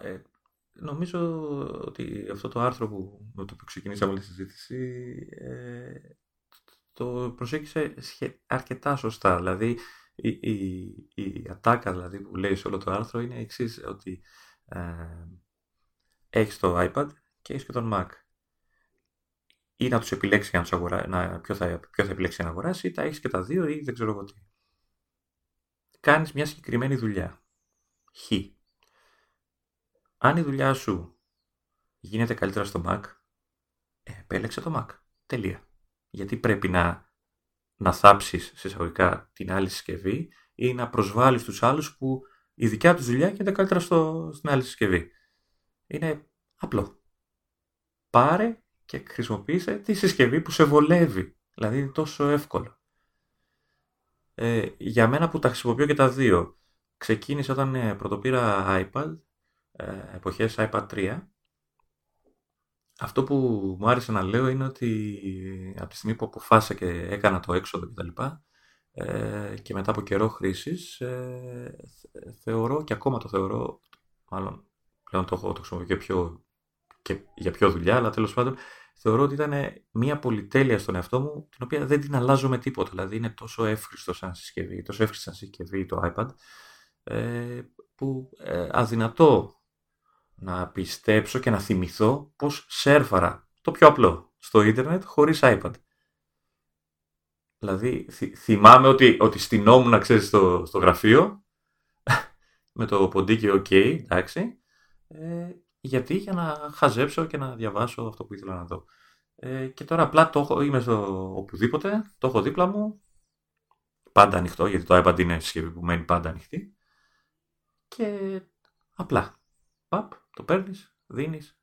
ε, νομίζω ότι αυτό το άρθρο που, με το που ξεκινήσαμε τη συζήτηση ε, το προσέγγισε αρκετά σωστά. Δηλαδή, η, η, η ατάκα δηλαδή, που λέει σε όλο το άρθρο είναι εξής ότι ε, έχεις το iPad και έχεις και τον Mac. Ή να τους επιλέξει να τους αγορά, να, ποιο, θα, ποιο θα επιλέξει να αγοράσει, ή τα έχεις και τα δύο ή δεν ξέρω εγώ τι. Κάνεις μια συγκεκριμένη δουλειά. Χ. Αν η δουλειά σου γίνεται καλύτερα στο Mac, ε, επέλεξε το Mac. Τελεία. Γιατί πρέπει να, να θάψεις σε εισαγωγικά την άλλη συσκευή ή να προσβάλλεις τους άλλους που η δικιά τους δουλειά γίνεται καλύτερα στο, στην άλλη συσκευή. Είναι απλό. Πάρε και χρησιμοποίησε τη συσκευή που σε βολεύει. Δηλαδή είναι τόσο εύκολο. Ε, για μένα που τα χρησιμοποιώ και τα δύο, ξεκίνησε όταν ε, πρωτοπήρα iPad, ε, εποχές iPad 3. Αυτό που μου άρεσε να λέω είναι ότι από τη στιγμή που αποφάσισα και έκανα το έξοδο κτλ. Ε, και μετά από καιρό χρήσης, ε, θεωρώ και ακόμα το θεωρώ, μάλλον πλέον το έχω το χρησιμοποιώ και, πιο, και για πιο δουλειά, αλλά τέλος πάντων θεωρώ ότι ήταν μια πολυτέλεια στον εαυτό μου, την οποία δεν την αλλάζω με τίποτα. Δηλαδή είναι τόσο εύχριστο σαν συσκευή, τόσο εύχριστο σαν συσκευή το iPad, ε, που ε, αδυνατό να πιστέψω και να θυμηθώ πως σέρφαρα το πιο απλό στο ίντερνετ χωρίς iPad. Δηλαδή θυμάμαι ότι, ότι στυνόμουν να ξέρεις στο, στο γραφείο με το ποντίκι ok, εντάξει, ε, γιατί; Για να χαζέψω και να διαβάσω αυτό που ήθελα να δω. Ε, και τώρα απλά το έχω, είμαι στο οπουδήποτε, το έχω δίπλα μου, πάντα ανοιχτό, γιατί το iPad είναι συσκευή που μένει πάντα ανοιχτή. Και απλά, παπ, το παίρνεις, δίνεις.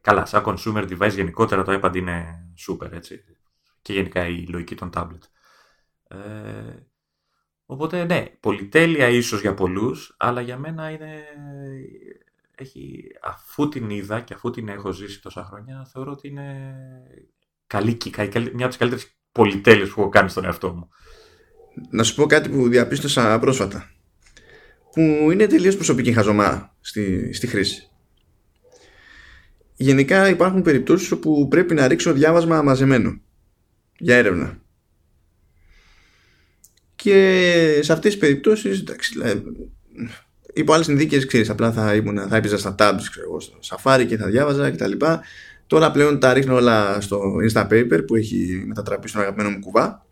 καλά, σαν consumer device γενικότερα το iPad είναι super, έτσι. Και γενικά η λογική των tablet. Ε, οπότε ναι, πολυτέλεια ίσως για πολλούς, αλλά για μένα είναι έχει, αφού την είδα και αφού την έχω ζήσει τόσα χρόνια, θεωρώ ότι είναι καλή, μια από τις καλύτερες πολυτέλειες που έχω κάνει στον εαυτό μου. Να σου πω κάτι που διαπίστωσα πρόσφατα. Που είναι τελείως προσωπική χαζομά στη, στη χρήση. Γενικά υπάρχουν περιπτώσεις όπου πρέπει να ρίξω διάβασμα μαζεμένο για έρευνα. Και σε αυτές τις περιπτώσεις εντάξει, υπό άλλες συνθήκες, ξέρεις, απλά θα, ήμουν, θα έπαιζα στα tabs, ξέρω, στο Safari και θα διάβαζα κτλ. Τώρα πλέον τα ρίχνω όλα στο Instapaper που έχει μετατραπεί στον αγαπημένο μου κουβά.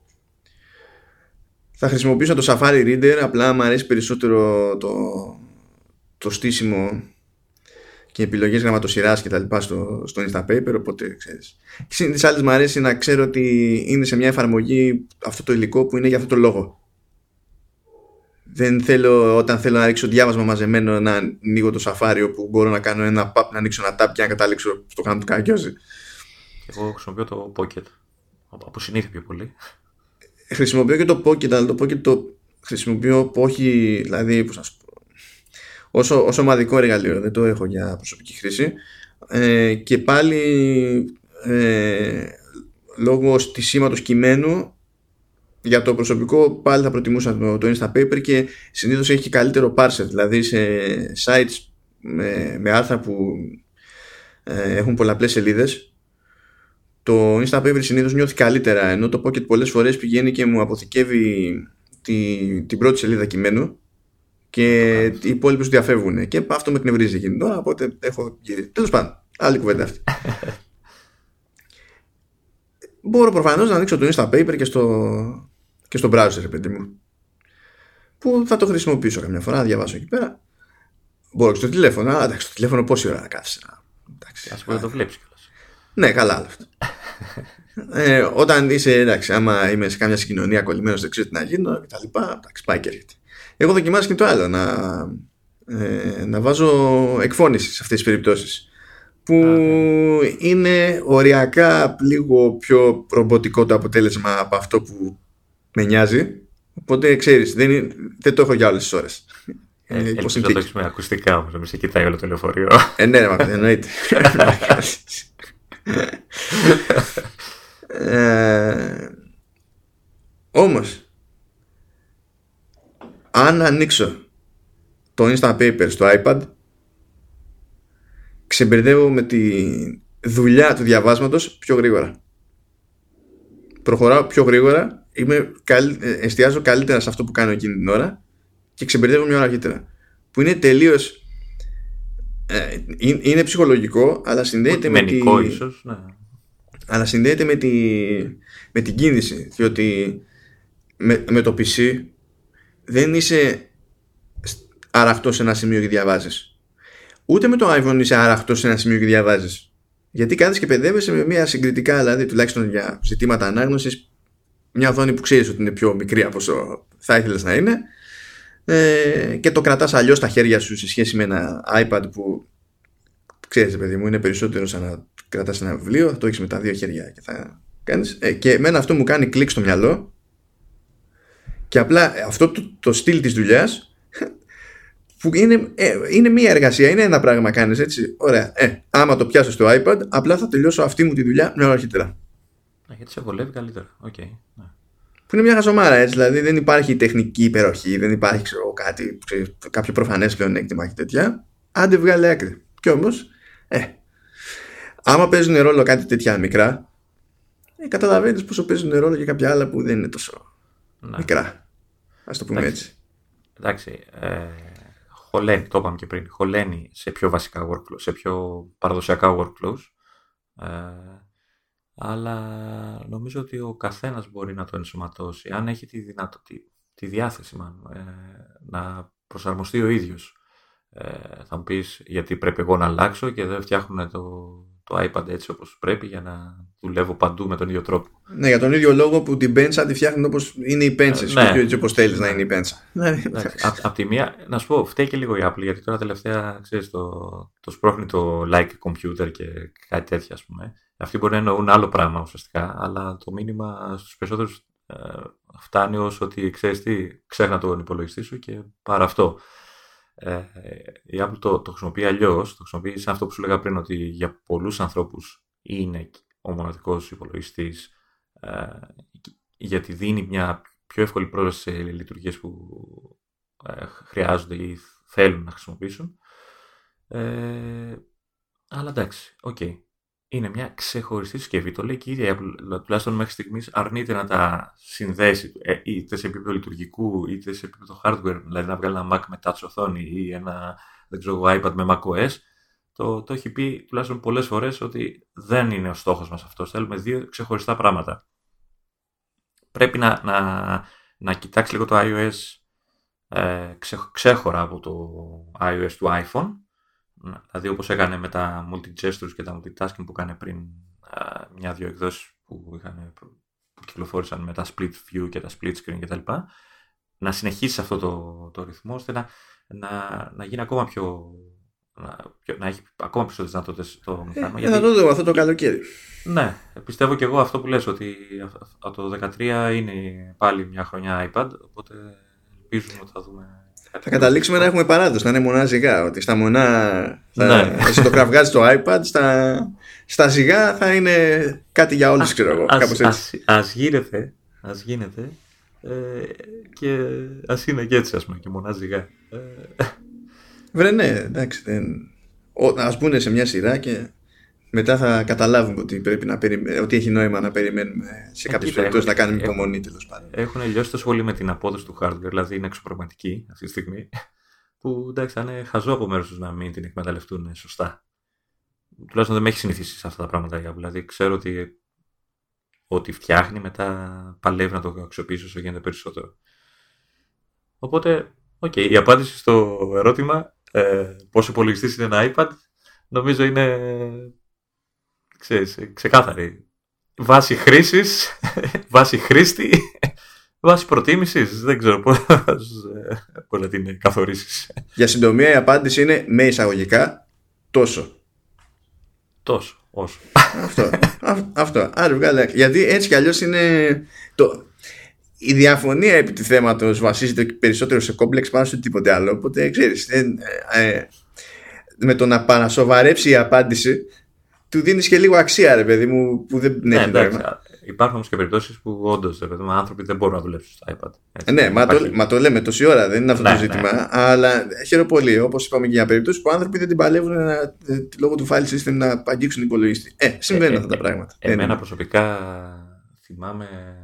Θα χρησιμοποιήσω το Safari Reader, απλά μου αρέσει περισσότερο το, το στήσιμο και επιλογές γραμματοσυράς και τα λοιπά στο, στο Instapaper, οπότε ξέρεις. Και της άλλης μου αρέσει να ξέρω ότι είναι σε μια εφαρμογή αυτό το υλικό που είναι για αυτό το λόγο δεν θέλω όταν θέλω να ρίξω διάβασμα μαζεμένο να ανοίγω το σαφάριο που μπορώ να κάνω ένα pub, να ανοίξω ένα tab και να καταλήξω στο κάνω του κακιόζη. Εγώ χρησιμοποιώ το Pocket. Από συνήθεια πιο πολύ. Χρησιμοποιώ και το Pocket, αλλά το Pocket το χρησιμοποιώ που όχι, δηλαδή, πώς να σου πω, όσο, όσο ομαδικό εργαλείο, δεν το έχω για προσωπική χρήση. Ε, και πάλι ε, λόγω στισίματος κειμένου για το προσωπικό πάλι θα προτιμούσα το, το Instapaper και συνήθως έχει καλύτερο parser δηλαδή σε sites με, με άρθρα που ε, έχουν πολλαπλές σελίδες. Το Instapaper συνήθως νιώθει καλύτερα ενώ το Pocket πολλές φορές πηγαίνει και μου αποθηκεύει τη, την πρώτη σελίδα κειμένου και οι υπόλοιποι σου διαφεύγουν. Και αυτό με εκνευρίζει εκείνη τώρα οπότε έχω γυρίσει. Τέλος πάντων άλλη κουβέντα αυτή. Μπορώ προφανώς να ανοίξω το Instapaper και στο και στο browser, παιδί μου. Που θα το χρησιμοποιήσω καμιά φορά, να διαβάσω εκεί πέρα. Μπορώ και στο τηλέφωνο, αλλά εντάξει, στο τηλέφωνο πόση ώρα να κάθεσαι. Α πούμε, το βλέπεις κιόλας. Ναι, καλά άλλο αυτό. ε, όταν είσαι, εντάξει, άμα είμαι σε κάμια συγκοινωνία κολλημένος, δεν ξέρω τι να γίνω και τα λοιπά, εντάξει, πάει και έρχεται. Εγώ δοκιμάζω και το άλλο, να, ε, να βάζω εκφώνησης σε αυτές τις περιπτώσεις που ναι. είναι οριακά λίγο πιο ρομποτικό το αποτέλεσμα από αυτό που με νοιάζει. Οπότε ξέρεις, δεν, δεν το έχω για όλε τι ώρες. Ε, Ελπίζω να το έχεις με ακουστικά όμως, να μην σε κοιτάει όλο το λεωφορείο. Ε, ναι, μα εννοείται. ε, όμως, αν ανοίξω το Instant Paper στο iPad, ξεμπερδεύω με τη δουλειά του διαβάσματος πιο γρήγορα. Προχωράω πιο γρήγορα, είμαι, εστιάζω καλύτερα σε αυτό που κάνω εκείνη την ώρα και ξεμπερδεύω μια ώρα αργότερα. Που είναι τελείως. Ε, είναι ψυχολογικό, αλλά συνδέεται με τη... ίσως, ναι. Αλλά συνδέεται με, τη, με την κίνηση. Διότι με, με το PC δεν είσαι αραχτός σε ένα σημείο και διαβάζεις. Ούτε με το iPhone είσαι αραχτός σε ένα σημείο και διαβάζεις. Γιατί κάθεσαι και παιδεύεσαι με μια συγκριτικά, δηλαδή τουλάχιστον για ζητήματα ανάγνωσης, μια οθόνη που ξέρεις ότι είναι πιο μικρή από όσο θα ήθελες να είναι. Ε, και το κρατάς αλλιώς στα χέρια σου σε σχέση με ένα iPad που ξέρεις παιδί μου είναι περισσότερο σαν να κρατάς ένα βιβλίο. Το έχεις με τα δύο χέρια και θα κάνεις. Ε, και εμένα αυτό μου κάνει κλικ στο μυαλό. Και απλά αυτό το, το στυλ της δουλειάς που είναι, ε, είναι μία εργασία, είναι ένα πράγμα κάνεις έτσι, ωραία, ε, άμα το πιάσω στο iPad απλά θα τελειώσω αυτή μου τη δουλειά μια ώρα αρχίτερα. Γιατί σε βολεύει καλύτερα, OK. Okay. Ναι που είναι μια χαζομάρα έτσι. Δηλαδή δεν υπάρχει τεχνική υπεροχή, δεν υπάρχει ξέρω, κάτι, ξέρω, κάποιο προφανές πλεονέκτημα και τέτοια. Άντε βγάλε άκρη. Κι όμως, ε, άμα παίζουν ρόλο κάτι τέτοια μικρά, ε, καταλαβαίνεις πόσο παίζουν ρόλο και κάποια άλλα που δεν είναι τόσο να. μικρά. Α το πούμε εντάξει. έτσι. Εντάξει. Ε, χωλαίνει, το είπαμε και πριν, χωλαίνει σε πιο βασικά workflows, σε πιο παραδοσιακά workflows. Ε, αλλά νομίζω ότι ο καθένας μπορεί να το ενσωματώσει, αν έχει τη δυνατότητα, τη διάθεση μάλλον, ε, να προσαρμοστεί ο ίδιος. Ε, θα μου πεις γιατί πρέπει εγώ να αλλάξω και δεν φτιάχνουν το, το iPad έτσι όπως πρέπει για να δουλεύω παντού με τον ίδιο τρόπο. Ναι, για τον ίδιο λόγο που την πέντσα τη φτιάχνουν όπως είναι η πέντσα, ε, ναι. έτσι όπως θέλεις να είναι η πέντσα. Ναι. Απ' τη μία, να σου πω, φταίει και λίγο η Apple, γιατί τώρα τελευταία, ξέρεις, το, το σπρώχνει το like computer και κάτι τέτοια, ας πούμε. Αυτοί μπορεί να εννοούν άλλο πράγμα ουσιαστικά, αλλά το μήνυμα στους περισσότερους ε, φτάνει ως ότι ξέρεις τι, ξέχνα τον υπολογιστή σου και πάρε αυτό. Ε, η Apple το, το χρησιμοποιεί αλλιώς, το χρησιμοποιεί σαν αυτό που σου λέγα πριν, ότι για πολλούς ανθρώπους είναι ο μοναδικός υπολογιστής ε, γιατί δίνει μια πιο εύκολη πρόσβαση σε λειτουργίες που ε, χρειάζονται ή θέλουν να χρησιμοποιήσουν. Ε, αλλά εντάξει, OK. Okay είναι μια ξεχωριστή συσκευή. Το λέει και η ίδια τουλάχιστον μέχρι στιγμής αρνείται να τα συνδέσει ε, είτε σε επίπεδο λειτουργικού είτε σε επίπεδο hardware. Δηλαδή να βγάλει ένα Mac με touch οθόνη ή ένα δεν ξέρω, iPad με macOS. Το, το έχει πει τουλάχιστον πολλές φορές ότι δεν είναι ο στόχος μας αυτός. Θέλουμε δύο ξεχωριστά πράγματα. Πρέπει να, να, να κοιτάξει λίγο το iOS ε, ξέχωρα από το iOS του iPhone Δηλαδή όπως έκανε με τα multi-gestures και τα multitasking που έκανε πριν μια-δυο εκδόσεις που, είχαν, που κυκλοφόρησαν με τα split view και τα split screen κτλ. Να συνεχίσει αυτό το, το ρυθμό ώστε να, να, να γίνει ακόμα πιο να, να έχει ακόμα περισσότερες δυνατότητες το μηχάνημα. Ε, γιατί... Θα το δούμε αυτό το καλοκαίρι. Ναι, πιστεύω και εγώ αυτό που λες ότι το 2013 είναι πάλι μια χρονιά iPad, οπότε ελπίζουμε ότι θα δούμε θα καταλήξουμε να έχουμε παράδοση, να είναι μονά ζυγά. Ότι στα μονά θα, ναι. εσύ το κραυγάζεις το iPad, στα, στα ζυγά θα είναι κάτι για όλους, ξέρω εγώ. Ας, ας, ας, γίνεται, ας γίνεται ε, και ας είναι και έτσι, ας πούμε, και μονά ζυγά. Ε. Βρε, ναι, εντάξει. Δεν... ας μπουν σε μια σειρά και μετά θα καταλάβουμε ότι, πρέπει να περιμέ... ότι έχει νόημα να περιμένουμε σε κάποιες περιπτώσεις να κάνουμε υπομονή τέλος πάντων. Έχουν λιώσει τόσο πολύ με την απόδοση του hardware, δηλαδή είναι εξωπραγματική αυτή τη στιγμή, που εντάξει θα είναι χαζό από μέρους τους να μην την εκμεταλλευτούν σωστά. Τουλάχιστον δεν με έχει συνηθίσει σε αυτά τα πράγματα η Δηλαδή ξέρω ότι ό,τι φτιάχνει μετά παλεύει να το αξιοποιήσει όσο γίνεται περισσότερο. Οπότε, OK, okay, η απάντηση στο ερώτημα ε, πόσο υπολογιστής είναι ένα iPad νομίζω είναι ξέρεις, ξεκάθαρη. Βάση χρήσης, βάση χρήστη, βάση προτίμησης. Δεν ξέρω πώς να την καθορίσεις. Για συντομία, η απάντηση είναι με εισαγωγικά τόσο. Τόσο, όσο. αυτό. αυτό. Άρα, βγάλε. Γιατί έτσι κι αλλιώς είναι. Το... η διαφωνία επί του θέματος βασίζεται περισσότερο σε κόμπλεξ πάνω σε τίποτε άλλο. Οπότε ξέρεις, ε, ε, με το να παρασοβαρέψει η απάντηση του δίνεις και λίγο αξία, ρε παιδί μου, που δεν ναι, έχει Υπάρχουν όμως και περιπτώσεις που όντως άνθρωποι δεν μπορούν να δουλέψουν στο iPad. Έτσι, ναι, μα το, μα το, λέμε τόση ώρα, δεν είναι αυτό ναι, το ζήτημα. Ναι. Αλλά χαίρομαι πολύ. Όπως είπαμε και για περιπτώσει που άνθρωποι δεν την παλεύουν να, λόγω του file system να αγγίξουν υπολογιστή. Ε, συμβαίνουν ε, αυτά τα πράγματα. Εμένα προσωπικά θυμάμαι ε,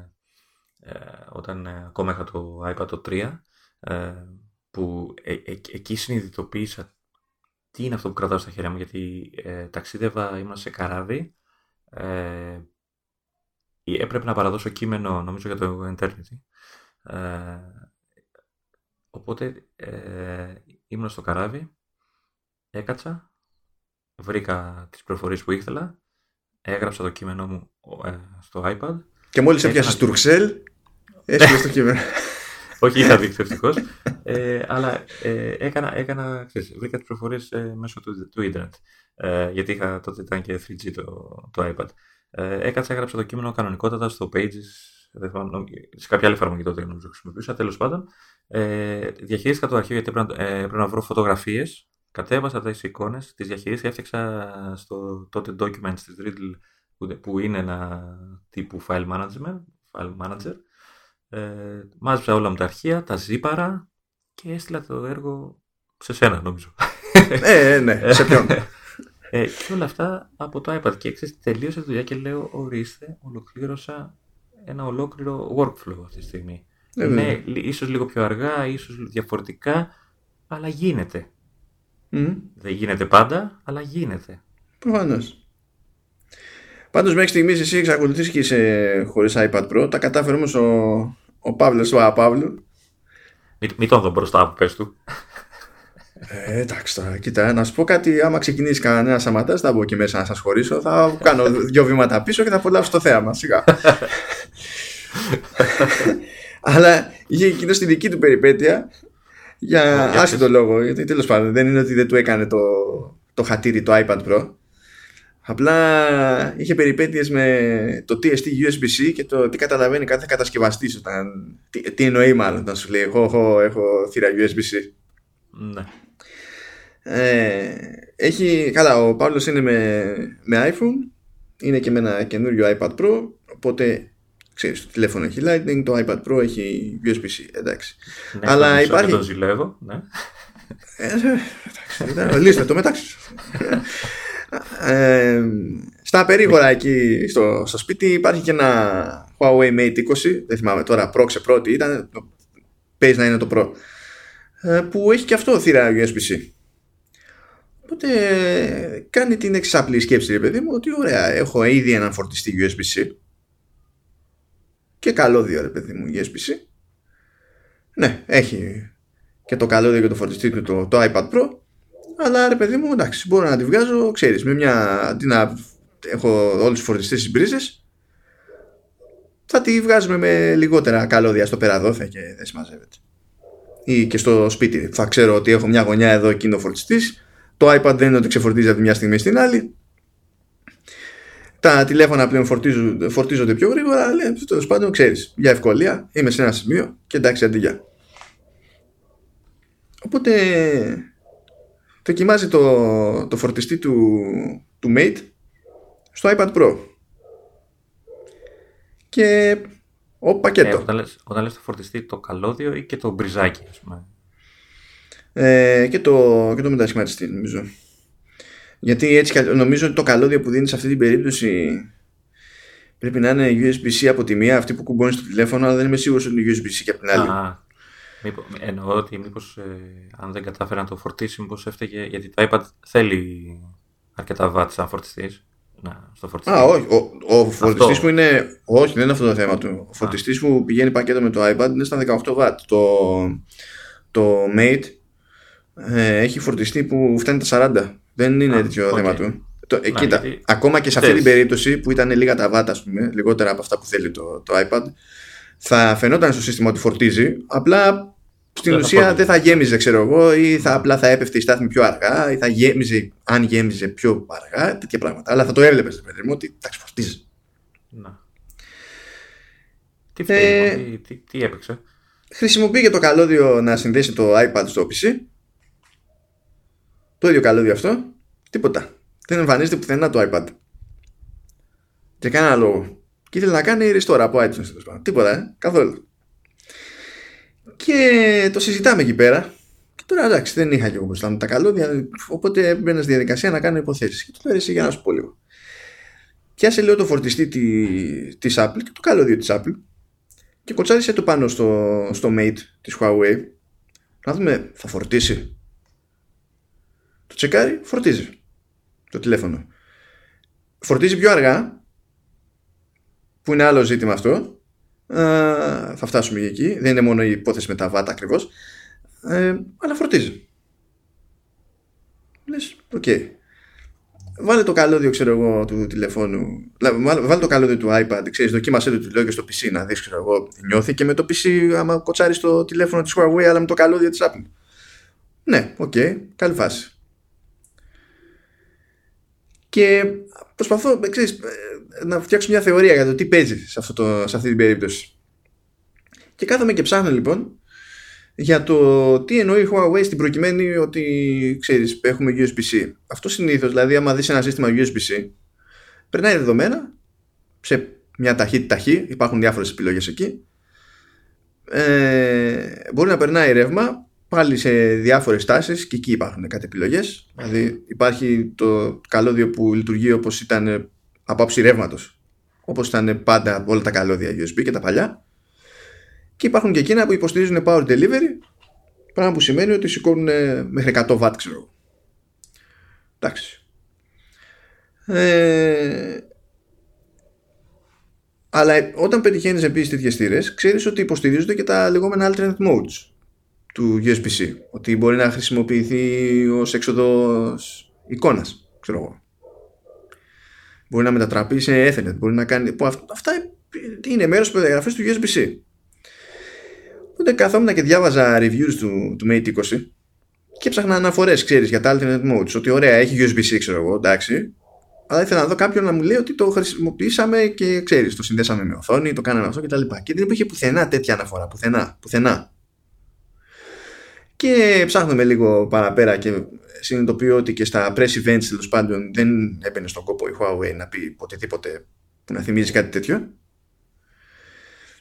όταν ε, ακόμα είχα το iPad το 3 ε, που ε, ε, εκεί συνειδητοποίησα τι είναι αυτό που κρατάω στα χέρια μου γιατί ταξίδευα, ήμουν σε καράβι έπρεπε να παραδώσω κείμενο νομίζω για το Eternity. Οπότε ήμουν στο καράβι έκατσα βρήκα τις προφορίες που ήθελα έγραψα το κείμενό μου στο iPad και μόλις έπιασες Τουρξέλ έχει το κείμενο. Όχι, είχα δείξει ευτυχώς. ε, αλλά ε, έκανα, έκανα ξέρεις, βρήκα τις προφορίε ε, μέσω του, του ίντερνετ. Ε, γιατί είχα, τότε ήταν και 3G το, το iPad. Ε, έκατσα, έγραψα το κείμενο κανονικότατα στο Pages. Σε κάποια άλλη εφαρμογή τότε νομίζω χρησιμοποιούσα. Τέλος πάντων, ε, διαχειρίστηκα το αρχείο γιατί πρέπει να, ε, να βρω φωτογραφίες. Κατέβασα τις εικόνες, τις διαχειρίστηκα, έφτιαξα στο τότε documents της Riddle που, που είναι ένα τύπου file management, file manager ε, μάζεψα όλα μου τα αρχεία, τα ζήπαρα και έστειλα το έργο σε σένα νομίζω. Ε, ναι, ναι, σε ποιον; Ε, και όλα αυτά από το iPad. Και ξέρεις, τελείωσε τη δουλειά και λέω, ορίστε, ολοκλήρωσα ένα ολόκληρο workflow αυτή τη στιγμή. Ε, ναι, ίσως λίγο πιο αργά, ίσως διαφορετικά, αλλά γίνεται. Δεν γίνεται πάντα, αλλά γίνεται. Προφανώς. Πάντως μέχρι στιγμής εσύ εξακολουθείς και είσαι χωρίς iPad Pro. Τα κατάφερε όμως ο, ο Παύλος ο Απαύλου. Μην, μην τον δω μπροστά από πες του. Ε, εντάξει τώρα, κοίτα, να σου πω κάτι. Άμα ξεκινήσεις κανένας σαματά, θα μπω και μέσα να σας χωρίσω. Θα κάνω δύο βήματα πίσω και θα απολαύσω το θέαμα. Σιγά. Αλλά είχε εκείνο στη δική του περιπέτεια για άσχετο λόγο. Γιατί τέλος πάντων δεν είναι ότι δεν του έκανε το, το χατήρι το iPad Pro. Απλά είχε περιπέτειες με το TST USB-C και το τι καταλαβαίνει κάθε κατασκευαστής όταν, τι, τι εννοεί μάλλον όταν σου λέει έχω, έχω, έχω θύρα USB-C. Ναι. Ε, έχει, καλά, ο Παύλος είναι με, με iPhone, είναι και με ένα καινούριο iPad Pro, οπότε ξέρεις, το τηλέφωνο έχει Lightning, το iPad Pro έχει USB-C, εντάξει. Ναι, Αλλά υπάρχει... το ζηλεύω, ναι. Ε, εντάξει, λύστε το μεταξύ ε, στα περίγωρα εκεί στο, στο σπίτι υπάρχει και ένα Huawei Mate 20 δεν θυμάμαι τώρα Pro πρώτη ήταν παίζει να είναι το Pro. Ε, που έχει και αυτό θύρα USB-C οπότε κάνει την εξαπλή σκέψη ρε παιδί μου ότι ωραία έχω ήδη έναν φορτιστή USB-C και καλώδιο ρε παιδί μου USB-C ναι έχει και το καλώδιο και το φορτιστή του το, το iPad Pro αλλά ρε παιδί μου, εντάξει, μπορώ να τη βγάζω, ξέρεις, με μια. αντί να έχω όλου του φορτιστές στις μπρίζες, θα τη βγάζουμε με λιγότερα καλώδια στο περαδόθε και δεν συμμαζεύεται. Ή και στο σπίτι. Θα ξέρω ότι έχω μια γωνιά εδώ εκείνο φορτιστής. Το iPad δεν είναι ότι ξεφορτίζει από τη μια στιγμή στην άλλη. Τα τηλέφωνα πλέον φορτίζονται, φορτίζονται πιο γρήγορα, αλλά τέλο πάντων ξέρεις, για ευκολία είμαι σε ένα σημείο και εντάξει, αντί Οπότε δοκιμάζει το, το φορτιστή του, του Mate στο iPad Pro. Και ο πακέτο. Ε, όταν, λες, όταν λες το φορτιστή το καλώδιο ή και το μπριζάκι ας πούμε. Ε, και, το, και το μετασχηματιστή νομίζω. Γιατί έτσι νομίζω ότι το καλώδιο που δίνεις σε αυτή την περίπτωση πρέπει να είναι USB-C από τη μία, αυτή που κουμπώνεις στο τηλέφωνο, αλλά δεν είμαι σίγουρος ότι είναι USB-C και από την άλλη. Α, Μήπως, εννοώ ότι μήπως ε, αν δεν κατάφερε να το φορτίσει, μήπως έφταιγε. Γιατί το iPad θέλει αρκετά βάτ σαν φορτιστής. Να, στο φορτιστή. Α, όχι. Ο, ο φορτιστής που είναι. Όχι, δεν είναι αυτό το θέμα του. Ο φορτιστής που πηγαίνει πακέτο με το iPad είναι στα 18 βατ. Το, το Mate ε, έχει φορτιστή που φτάνει τα 40. Δεν είναι τέτοιο okay. θέμα του. Το, ε, κοίτα, γιατί... ακόμα και σε αυτή την περίπτωση που ήταν λίγα τα βάτα, πούμε, λιγότερα από αυτά που θέλει το, το iPad, θα φαινόταν στο σύστημα ότι φορτίζει, απλά στην δεν ουσία δεν θα γέμιζε, ξέρω εγώ, ή θα απλά θα έπεφτε η στάθμη πιο αργά, ή θα γέμιζε, αν γέμιζε πιο αργά, τέτοια πράγματα. Αλλά θα το έβλεπες, παιδί μου, ότι εντάξει, φορτίζει. Να. Τι, φταίει, ε, τι, τι, τι έπαιξε; Χρησιμοποιεί και το καλώδιο να συνδέσει το iPad στο PC. Το ίδιο καλώδιο αυτό. Τίποτα. Δεν εμφανίζεται πουθενά το iPad. Και κανένα λόγο. Και ήθελε να κάνει restore από iTunes. Τίποτα, ε; καθόλου. Και το συζητάμε εκεί πέρα. Και τώρα εντάξει, δεν είχα και εγώ μπροστά μου τα καλώδια. Οπότε έμπαινα στη διαδικασία να κάνω υποθέσεις. Και του λέω εσύ για να σου πω λίγο. Και άσε λέω το φορτιστή της Apple και το καλώδιο της Apple. Και κοτσάρισε το πάνω στο, στο Mate της Huawei. Να δούμε, θα φορτίσει. Το τσεκάρει, φορτίζει το τηλέφωνο. Φορτίζει πιο αργά, που είναι άλλο ζήτημα αυτό. Ε, θα φτάσουμε εκεί. Δεν είναι μόνο η υπόθεση με τα βατ ακριβώς. Ε, αλλά φορτίζει. Λες, OK. Okay. Βάλε το καλώδιο, ξέρω εγώ, του τηλεφώνου. Βάλε το καλώδιο του iPad, ξέρεις, δοκίμασέ το τηλέφωνο και στο PC να δεις, ξέρω εγώ, νιώθει και με το PC άμα κοτσάρεις το τηλέφωνο της Huawei αλλά με το καλώδιο της Apple. Ναι, OK, okay, καλή φάση. Και προσπαθώ, ξέρεις, να φτιάξω μια θεωρία για το τι παίζει σε, αυτό το, σε αυτή την περίπτωση. Και κάθομαι και ψάχνω λοιπόν για το τι εννοεί η Huawei στην προκειμένη ότι ξέρεις έχουμε USB-C. Αυτό συνήθως, δηλαδή άμα δεις ένα σύστημα USB-C περνάει δεδομένα σε μια ταχύτητα ταχύ, υπάρχουν διάφορες επιλογές εκεί ε, μπορεί να περνάει ρεύμα πάλι σε διάφορες τάσεις και εκεί υπάρχουν κάτι επιλογές δηλαδή υπάρχει το καλώδιο που λειτουργεί όπως ήταν από άψη ρεύματος. Όπως ήταν πάντα όλα τα καλώδια USB και τα παλιά. Και υπάρχουν και εκείνα που υποστηρίζουν power delivery. Πράγμα που σημαίνει ότι σηκώνουν μέχρι 100 W, ξέρω Εντάξει. Ε, αλλά όταν πετυχαίνεις επίσης τέτοιες θύρες, ξέρεις ότι υποστηρίζονται και τα λεγόμενα alternate modes του USB-C. Ότι μπορεί να χρησιμοποιηθεί ως έξοδος εικόνας, ξέρω εγώ μπορεί να μετατραπεί σε Ethernet, μπορεί να κάνει. Που αυτά είναι μέρος τη περιγραφής του USB-C. Οπότε καθόμουν και διάβαζα reviews του, του Mate 20 και ψάχνα αναφορές, ξέρεις, για τα alternate modes. Ότι ωραία, έχει USB-C, ξέρω εγώ, εντάξει. Αλλά ήθελα να δω κάποιον να μου λέει ότι το χρησιμοποιήσαμε και ξέρεις, το συνδέσαμε με οθόνη, το κάναμε αυτό κτλ. Και, και δεν υπήρχε πουθενά τέτοια αναφορά. Πουθενά. πουθενά. Και ψάχνουμε λίγο παραπέρα και συνειδητοποιώ ότι και στα press events τέλος πάντων δεν έμπαινε στον κόπο η Huawei να πει οτιδήποτε που να θυμίζει κάτι τέτοιο.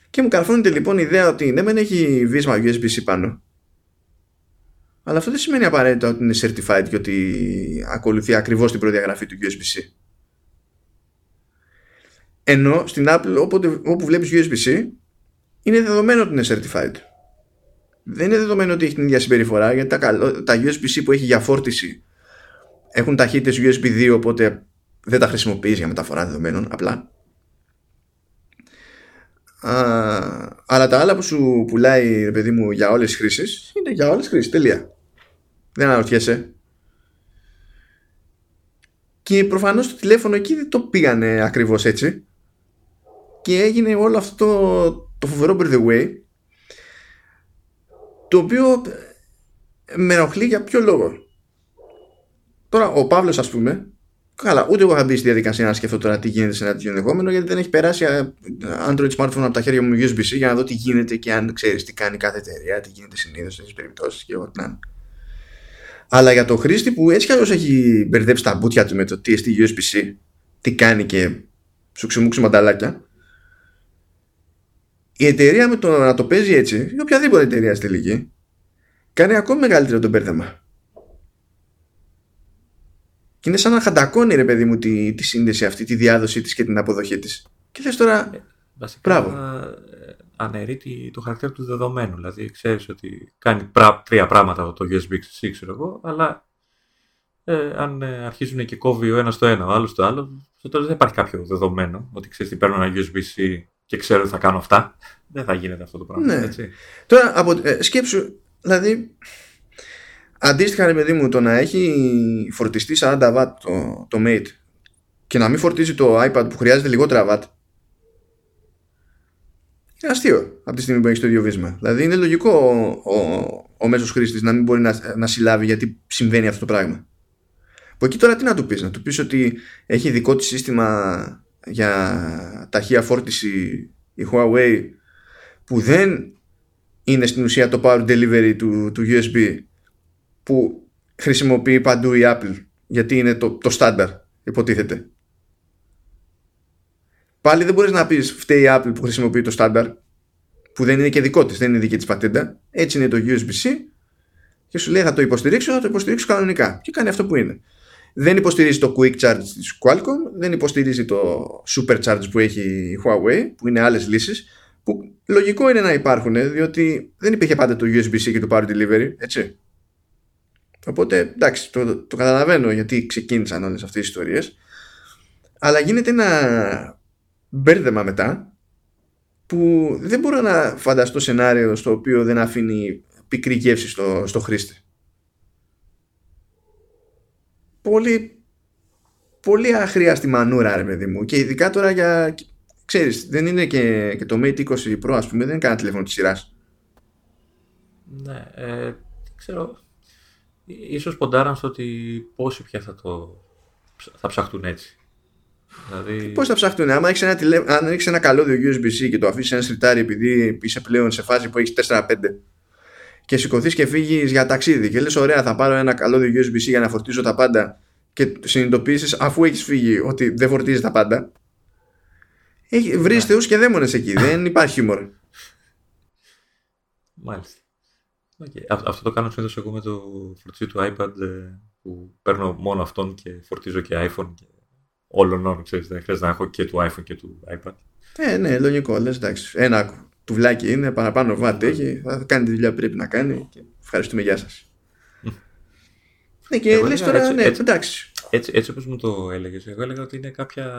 Και μου καρφώνεται λοιπόν η ιδέα ότι ναι, μεν έχει βίσμα USB-C πάνω. Αλλά αυτό δεν σημαίνει απαραίτητα ότι είναι certified και ότι ακολουθεί ακριβώς την προδιαγραφή του USB-C. Ενώ στην Apple όποτε, όπου βλέπεις USB-C είναι δεδομένο ότι είναι certified δεν είναι δεδομένο ότι έχει την ίδια συμπεριφορά γιατί τα, τα USB-C που έχει για φόρτιση έχουν ταχύτητες USB 2 οπότε δεν τα χρησιμοποιείς για μεταφορά δεδομένων απλά. Α, αλλά τα άλλα που σου πουλάει ρε παιδί μου για όλες τις χρήσεις είναι για όλες τις χρήσεις τελεία. Δεν αναρωτιέσαι. Και προφανώς το τηλέφωνο εκεί δεν το πήγανε ακριβώς έτσι. Και έγινε όλο αυτό το, το φοβερό by the way το οποίο με ενοχλεί για ποιο λόγο. Τώρα, ο Παύλος, ας πούμε, καλά, ούτε εγώ θα μπει στη διαδικασία να σκεφτώ τώρα τι γίνεται σε ένα τέτοιο ενδεχόμενο, γιατί δεν έχει περάσει Android smartphone από τα χέρια μου USB-C για να δω τι γίνεται και αν ξέρεις τι κάνει κάθε εταιρεία, τι γίνεται συνήθως σε τέτοιες περιπτώσεις και ό,τι να Αλλά για το χρήστη που έτσι κι αλλιώς έχει μπερδέψει τα μπουτια του με το TST USB-C, τι κάνει και σου ξεμούξει μανταλάκια, η εταιρεία με το να το παίζει έτσι, ή οποιαδήποτε εταιρεία στη τελική, κάνει ακόμη μεγαλύτερο το μπέρδεμα. Και είναι σαν να χαντακώνει ρε παιδί μου τη, τη σύνδεση αυτή, τη διάδοσή της και την αποδοχή της. Και θες τώρα, ε, Βασικά, μπράβο. Ε, αναιρεί το χαρακτήρα του δεδομένου. Δηλαδή ξέρεις ότι κάνει τρία πράγματα το USB-C, ξέρω εγώ, αλλά ε, αν ε, αρχίζουν και κόβει ο ένας το ένα, ο άλλος το άλλο, τότε δεν υπάρχει κάποιο δεδομένο ότι ξέρεις τι παίρνω ένα USB-C και ξέρω ότι θα κάνω αυτά. Δεν θα γίνεται αυτό το πράγμα. Ναι. Έτσι. Τώρα, από, ε, σκέψου, δηλαδή, αντίστοιχα, ρε παιδί μου, το να έχει φορτιστεί 40 W το, το Mate και να μην φορτίζει το iPad που χρειάζεται λιγότερα watt, είναι αστείο από τη στιγμή που έχεις το ίδιο βίσμα. Δηλαδή, είναι λογικό ο, ο, ο μέσος χρήστης να μην μπορεί να, να συλλάβει γιατί συμβαίνει αυτό το πράγμα. Από εκεί τώρα τι να του πεις, να του πεις ότι έχει δικό της σύστημα για ταχεία φόρτιση η Huawei που δεν είναι στην ουσία το power delivery του, του USB που χρησιμοποιεί παντού η Apple γιατί είναι το, το στάνταρ υποτίθεται. Πάλι δεν μπορείς να πεις φταίει η Apple που χρησιμοποιεί το στάνταρ που δεν είναι και δικό της, δεν είναι δική της πατέντα. Έτσι είναι το USB-C και σου λέει θα το υποστηρίξω, θα το υποστηρίξω κανονικά και κάνει αυτό που είναι δεν υποστηρίζει το Quick Charge της Qualcomm δεν υποστηρίζει το Super Charge που έχει η Huawei που είναι άλλες λύσεις που λογικό είναι να υπάρχουν διότι δεν υπήρχε πάντα το USB-C και το Power Delivery έτσι οπότε εντάξει το, το καταλαβαίνω γιατί ξεκίνησαν όλες αυτές τις ιστορίες αλλά γίνεται ένα μπέρδεμα μετά που δεν μπορώ να φανταστώ σενάριο στο οποίο δεν αφήνει πικρή γεύση στο, στο χρήστη. Πολύ πολύ αχρίαστη μανούρα ρε παιδί μου. Και ειδικά τώρα για ξέρεις δεν είναι και, και το Mate 20 Pro ας πούμε δεν είναι κανένα τηλέφωνο της σειράς. Ναι ε, ξέρω ίσως ποντάραν στο ότι πόσοι πια θα το θα ψαχτούν έτσι. Δηλαδή... Πώ θα ψάχνουν, άμα έχεις ένα, τηλε... αν έχεις ένα καλώδιο USB-C και το αφήσεις ένα σιρτάρι επειδή είσαι πλέον σε φάση που έχεις 4-5 και σηκωθείς και φύγεις για ταξίδι και λες: Ωραία, θα πάρω ένα καλώδιο USB-C για να φορτίζω τα πάντα και συνειδητοποιήσεις αφού έχεις φύγει ότι δεν φορτίζει τα πάντα. Έχει, βρεις ναι. θεούς και δαίμονες εκεί, δεν υπάρχει χιούμορ. Μάλιστα. Okay. Αυτό το κάνω συνήθως εγώ με το φορτιστή του iPad ε, που παίρνω μόνο αυτόν και φορτίζω και iPhone και όλων, ξέρεις, δεν χρειάζεται να έχω και του iPhone και του iPad. Ε, ναι, λογικό, λες, εντάξει, ένα τουβλάκι είναι, παραπάνω βάτε έχει, θα κάνει τη δουλειά που πρέπει να κάνει και ευχαριστούμε, γεια σας. ναι, και λες τώρα, έτσι, ναι, έτσι, εντάξει. Έτσι, έτσι όπως μου το έλεγες, εγώ έλεγα ότι είναι κάποια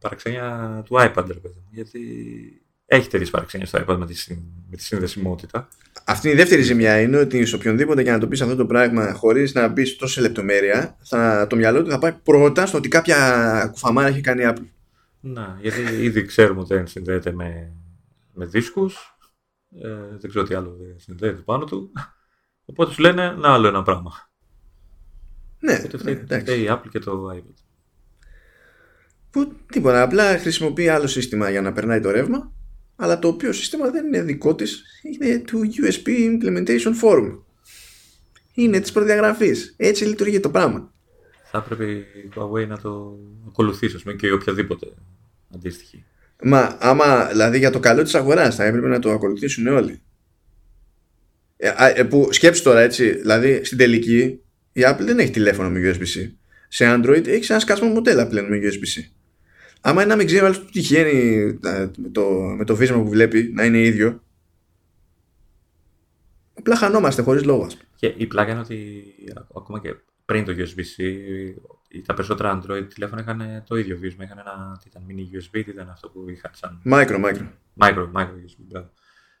παραξένια του iPad, ρε παιδί γιατί έχει τέτοιες παραξένειε στο iPad με τη, με τη συνδεσιμότητα. Αυτή η δεύτερη ζημιά είναι ότι σε οποιονδήποτε για να το πεις αυτό το πράγμα χωρίς να μπεις τόσο σε λεπτομέρεια, θα, το μυαλό του θα πάει πρώτα στο ότι κάποια κουφαμάρα έχει κάνει Apple. Να, γιατί ήδη ξέρουμε ότι δεν συνδέεται με, με δίσκους, ε, δεν ξέρω τι άλλο δεν συνδέεται πάνω του. Οπότε σου λένε να άλλο ένα πράγμα. Ναι, Οπότε ναι, η Apple και το iPad. Που τίποτα, απλά χρησιμοποιεί άλλο σύστημα για να περνάει το ρεύμα αλλά το οποίο σύστημα δεν είναι δικό της, είναι του USB Implementation Forum. Είναι της προδιαγραφής. Έτσι λειτουργεί το πράγμα. Θα έπρεπε η Huawei να το ακολουθήσει, πούμε, και οποιαδήποτε αντίστοιχη. Μα άμα, δηλαδή για το καλό της αγοράς θα έπρεπε να το ακολουθήσουν όλοι. Ε, ε, που σκέψου τώρα έτσι, δηλαδή στην τελική η Apple δεν έχει τηλέφωνο με USB-C. Σε Android έχεις ένα σκάσμα μοντέλα πλέον με USB-C. Άμα είναι να μην ξέρεις άλλο τι τυχαίνει ε, με το, με το βίσμα που βλέπει να είναι ίδιο, απλά χανόμαστε χωρίς λόγο. Και η πλάκα είναι ότι ακόμα και πριν το USB-C, τα περισσότερα Android τηλέφωνα είχαν το ίδιο βίσμα. Είχαν ένα. Τι ήταν, mini USB, τι ήταν αυτό που είχαν σαν. Micro, micro. Micro, micro USB,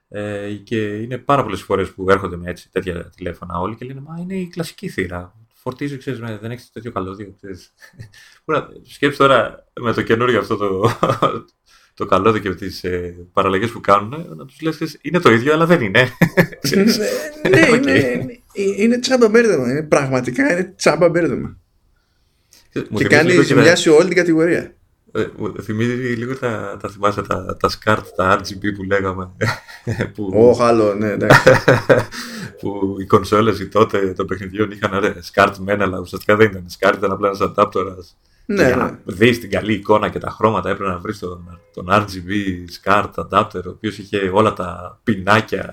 Ε, και είναι πάρα πολλές φορές που έρχονται με έτσι τέτοια τηλέφωνα όλοι και λένε Μα είναι η κλασική θύρα φορτίζει, ξέρεις, δεν έχεις τέτοιο καλώδιο. Ξέρεις. Σκέψει τώρα με το καινούριο αυτό το, το καλώδιο και τις ε, παραλλαγές που κάνουν, να τους λες: Είναι το ίδιο, αλλά δεν είναι. ναι, ναι είναι, είναι τσάμπα μπέρδεμα. Είναι, πραγματικά είναι τσάμπα μπέρδεμα. Και κάνει ζημιά σε όλη την κατηγορία. Ε, μου θυμίζει λίγο τα, τα θυμάσαι τα, τα SCART, τα RGB που λέγαμε. που, oh, άλλο, ναι, ναι. που οι κονσόλες οι τότε των παιχνιδιών είχαν ρε, SCART μένα, αλλά ουσιαστικά δεν ήταν SCART, ήταν απλά ένας αντάπτορας. Ναι, για ναι. να δεις την καλή εικόνα και τα χρώματα έπρεπε να βρεις τον, τον RGB SCART adapter, ο οποίος είχε όλα τα πινάκια,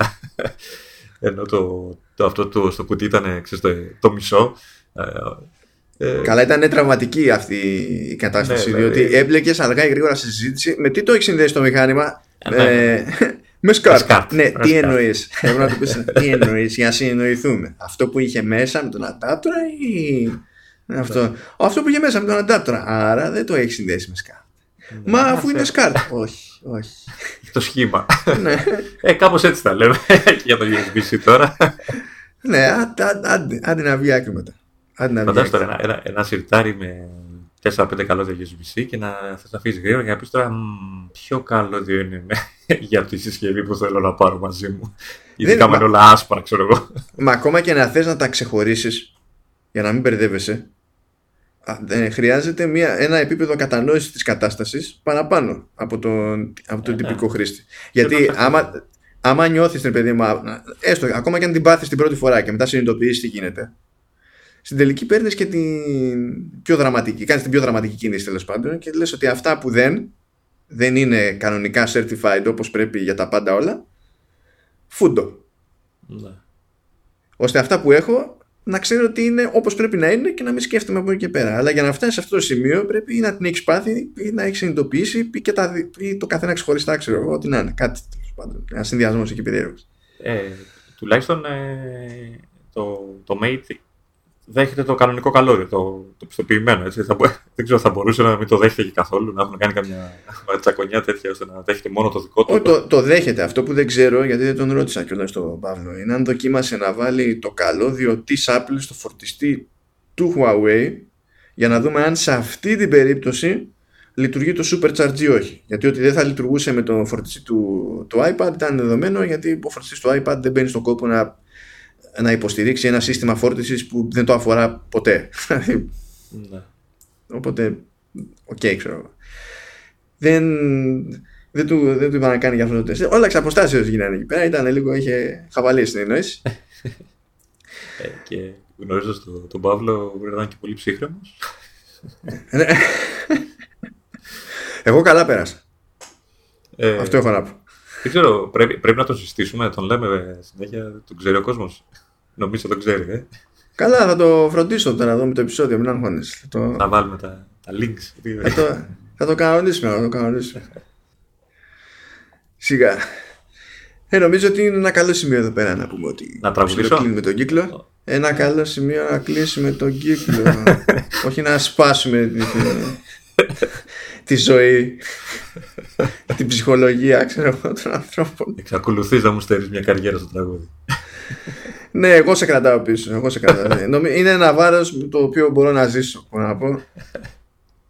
ενώ το, το, αυτό το, στο κουτί ήταν ξέρεις, το, το μισό. Ε, ε, Καλά, ήταν τραυματική αυτή η κατάσταση. Ναι, διότι ναι, έμπλεκες αργά ή γρήγορα στη συζήτηση με τι το έχεις συνδέσει το μηχάνημα; Ε, ναι. με σκάρτ. Ναι, τι εννοείς; Πρέπει να του πεις τι εννοείς για να συνεννοηθούμε. Αυτό που είχε μέσα με τον αντάπτορα ή. Αυτό; αυτό που είχε μέσα με τον αντάπτορα. Άρα δεν το έχεις συνδέσει με σκάρτ. Μα αφού είναι σκάρτ. όχι, όχι. Το σχήμα. ναι. Ε, κάπως έτσι τα λέμε για το USB-C τώρα. ναι, άντε να βγει άκρη μετά. Φαντάζομαι τώρα ένα, ένα, ένα σιρτάρι με 4-5 καλώδια USB-C και να θε να αφήσει γρήγορα για να πεις τώρα ποιο καλώδιο είναι για τη συσκευή που θέλω να πάρω μαζί μου. Ειδικά με όλα άσπρα, ξέρω εγώ. Μα ακόμα και να θες να τα ξεχωρίσεις για να μην μπερδεύεσαι, χρειάζεται μια, ένα επίπεδο κατανόησης της κατάστασης παραπάνω από τον, από τον ε, τυπικό ναι. χρήστη. Γιατί άμα, άμα νιώθεις την παιδί μου, έστω, ακόμα και αν την πάθεις την πρώτη φορά και μετά συνειδητοποιήσεις τι γίνεται, στην τελική παίρνεις και την πιο δραματική, κάνεις την πιο δραματική κίνηση τέλος πάντων και λες ότι αυτά που δεν, δεν είναι κανονικά certified όπως πρέπει για τα πάντα όλα, φούντο. Ναι. Ώστε αυτά που έχω να ξέρω ότι είναι όπως πρέπει να είναι και να μην σκέφτομαι από εκεί και πέρα. Αλλά για να φτάσει σε αυτό το σημείο πρέπει ή να την έχεις πάθει ή να έχεις συνειδητοποιήσει ή, και τα, ή το καθένα ξεχωριστά, ξέρω εγώ, ό,τι να είναι. Κάτι πάντων. Ένα συνδυασμός εκεί περίεργος. Ε, τουλάχιστον ε, το, το Mate δέχεται το κανονικό καλώδιο, το, το πιστοποιημένο. Έτσι. Θα, δεν ξέρω, θα μπορούσε να μην το δέχεται και καθόλου, να έχουν κάνει καμιά τσακονιά τέτοια ώστε να δέχεται μόνο το δικό του. το, το δέχεται. Αυτό που δεν ξέρω, γιατί δεν τον ρώτησα κιόλας στον Παύλο, είναι αν δοκίμασε να βάλει το καλώδιο της Apple στο φορτιστή του Huawei για να δούμε αν σε αυτή την περίπτωση λειτουργεί το Supercharge ή όχι. Γιατί ότι δεν θα λειτουργούσε με το φορτιστή του, του iPad ήταν δεδομένο γιατί ο φορτιστής του iPad δεν μπαίνει στον κόπο να να υποστηρίξει ένα σύστημα φόρτισης που δεν το αφορά ποτέ. Ναι. Οπότε, OK, okay, ξέρω. Δεν, δεν του, δεν του είπα να κάνει για αυτό το τεστ. Όλα εξ αποστάσεως γίνανε εκεί πέρα. Ήταν λίγο, είχε χαβαλή στη συνεννόηση. ε, και γνωρίζοντας τον, τον Παύλο, ήταν και πολύ ψύχραιμος. Ναι. Εγώ καλά πέρασα. Ε, αυτό έχω να πω. Δεν ξέρω, πρέπει, πρέπει να το συστήσουμε, τον λέμε συνέχεια, τον ξέρει ο κόσμος. Νομίζω τον ξέρει, ε. Καλά, θα το φροντίσω τώρα εδώ με το επεισόδιο, μην αγχώνεσαι. Θα, το... θα βάλουμε τα, τα links. Θα το, θα το κανονίσουμε, θα το κανονίσουμε. Σιγά. Ε, νομίζω ότι είναι ένα καλό σημείο εδώ πέρα να πούμε ότι να τραγουδήσω; κλείνουμε τον κύκλο. Ένα καλό σημείο να κλείσουμε τον κύκλο. Όχι να σπάσουμε τη, τη ζωή, την ψυχολογία, ξέρω εγώ, των ανθρώπων. Εξακολουθείς να μου στέλνεις μια καριέρα στο τραγούδι. ναι, εγώ σε κρατάω πίσω. Εγώ σε κρατάω. είναι ένα βάρος το οποίο μπορώ να ζήσω. να πω.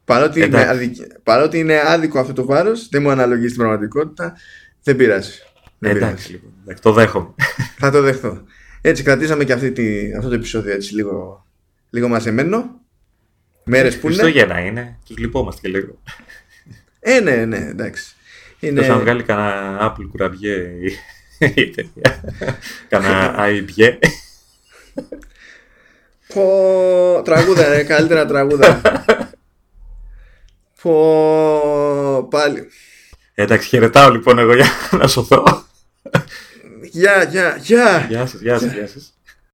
Παρότι, είναι άδικο, παρότι είναι άδικο αυτό το βάρος, δεν μου αναλογείς στην πραγματικότητα, δεν πειράζει. Δεν εντάξει, λοιπόν. Το δέχομαι. Θα το δεχτώ. Έτσι, κρατήσαμε και αυτή τη, αυτό το επεισόδιο έτσι λίγο, λίγο μαζεμένο. Μέρες που είναι. Χριστούγεννα είναι. Τους λυπόμαστε και λίγο. Ε, ναι, ναι, εντάξει. Είναι... Θα βγάλει κανένα Apple κουραμπιέ Κάνα ΑΕΠΙΕ. Πω, τραγούδα, ρε, καλύτερα τραγούδα. Πω, πάλι. Εντάξει, χαιρετάω λοιπόν εγώ για να σωθώ. Γεια, γεια, γεια. Γεια σας, γεια σας, γεια σας.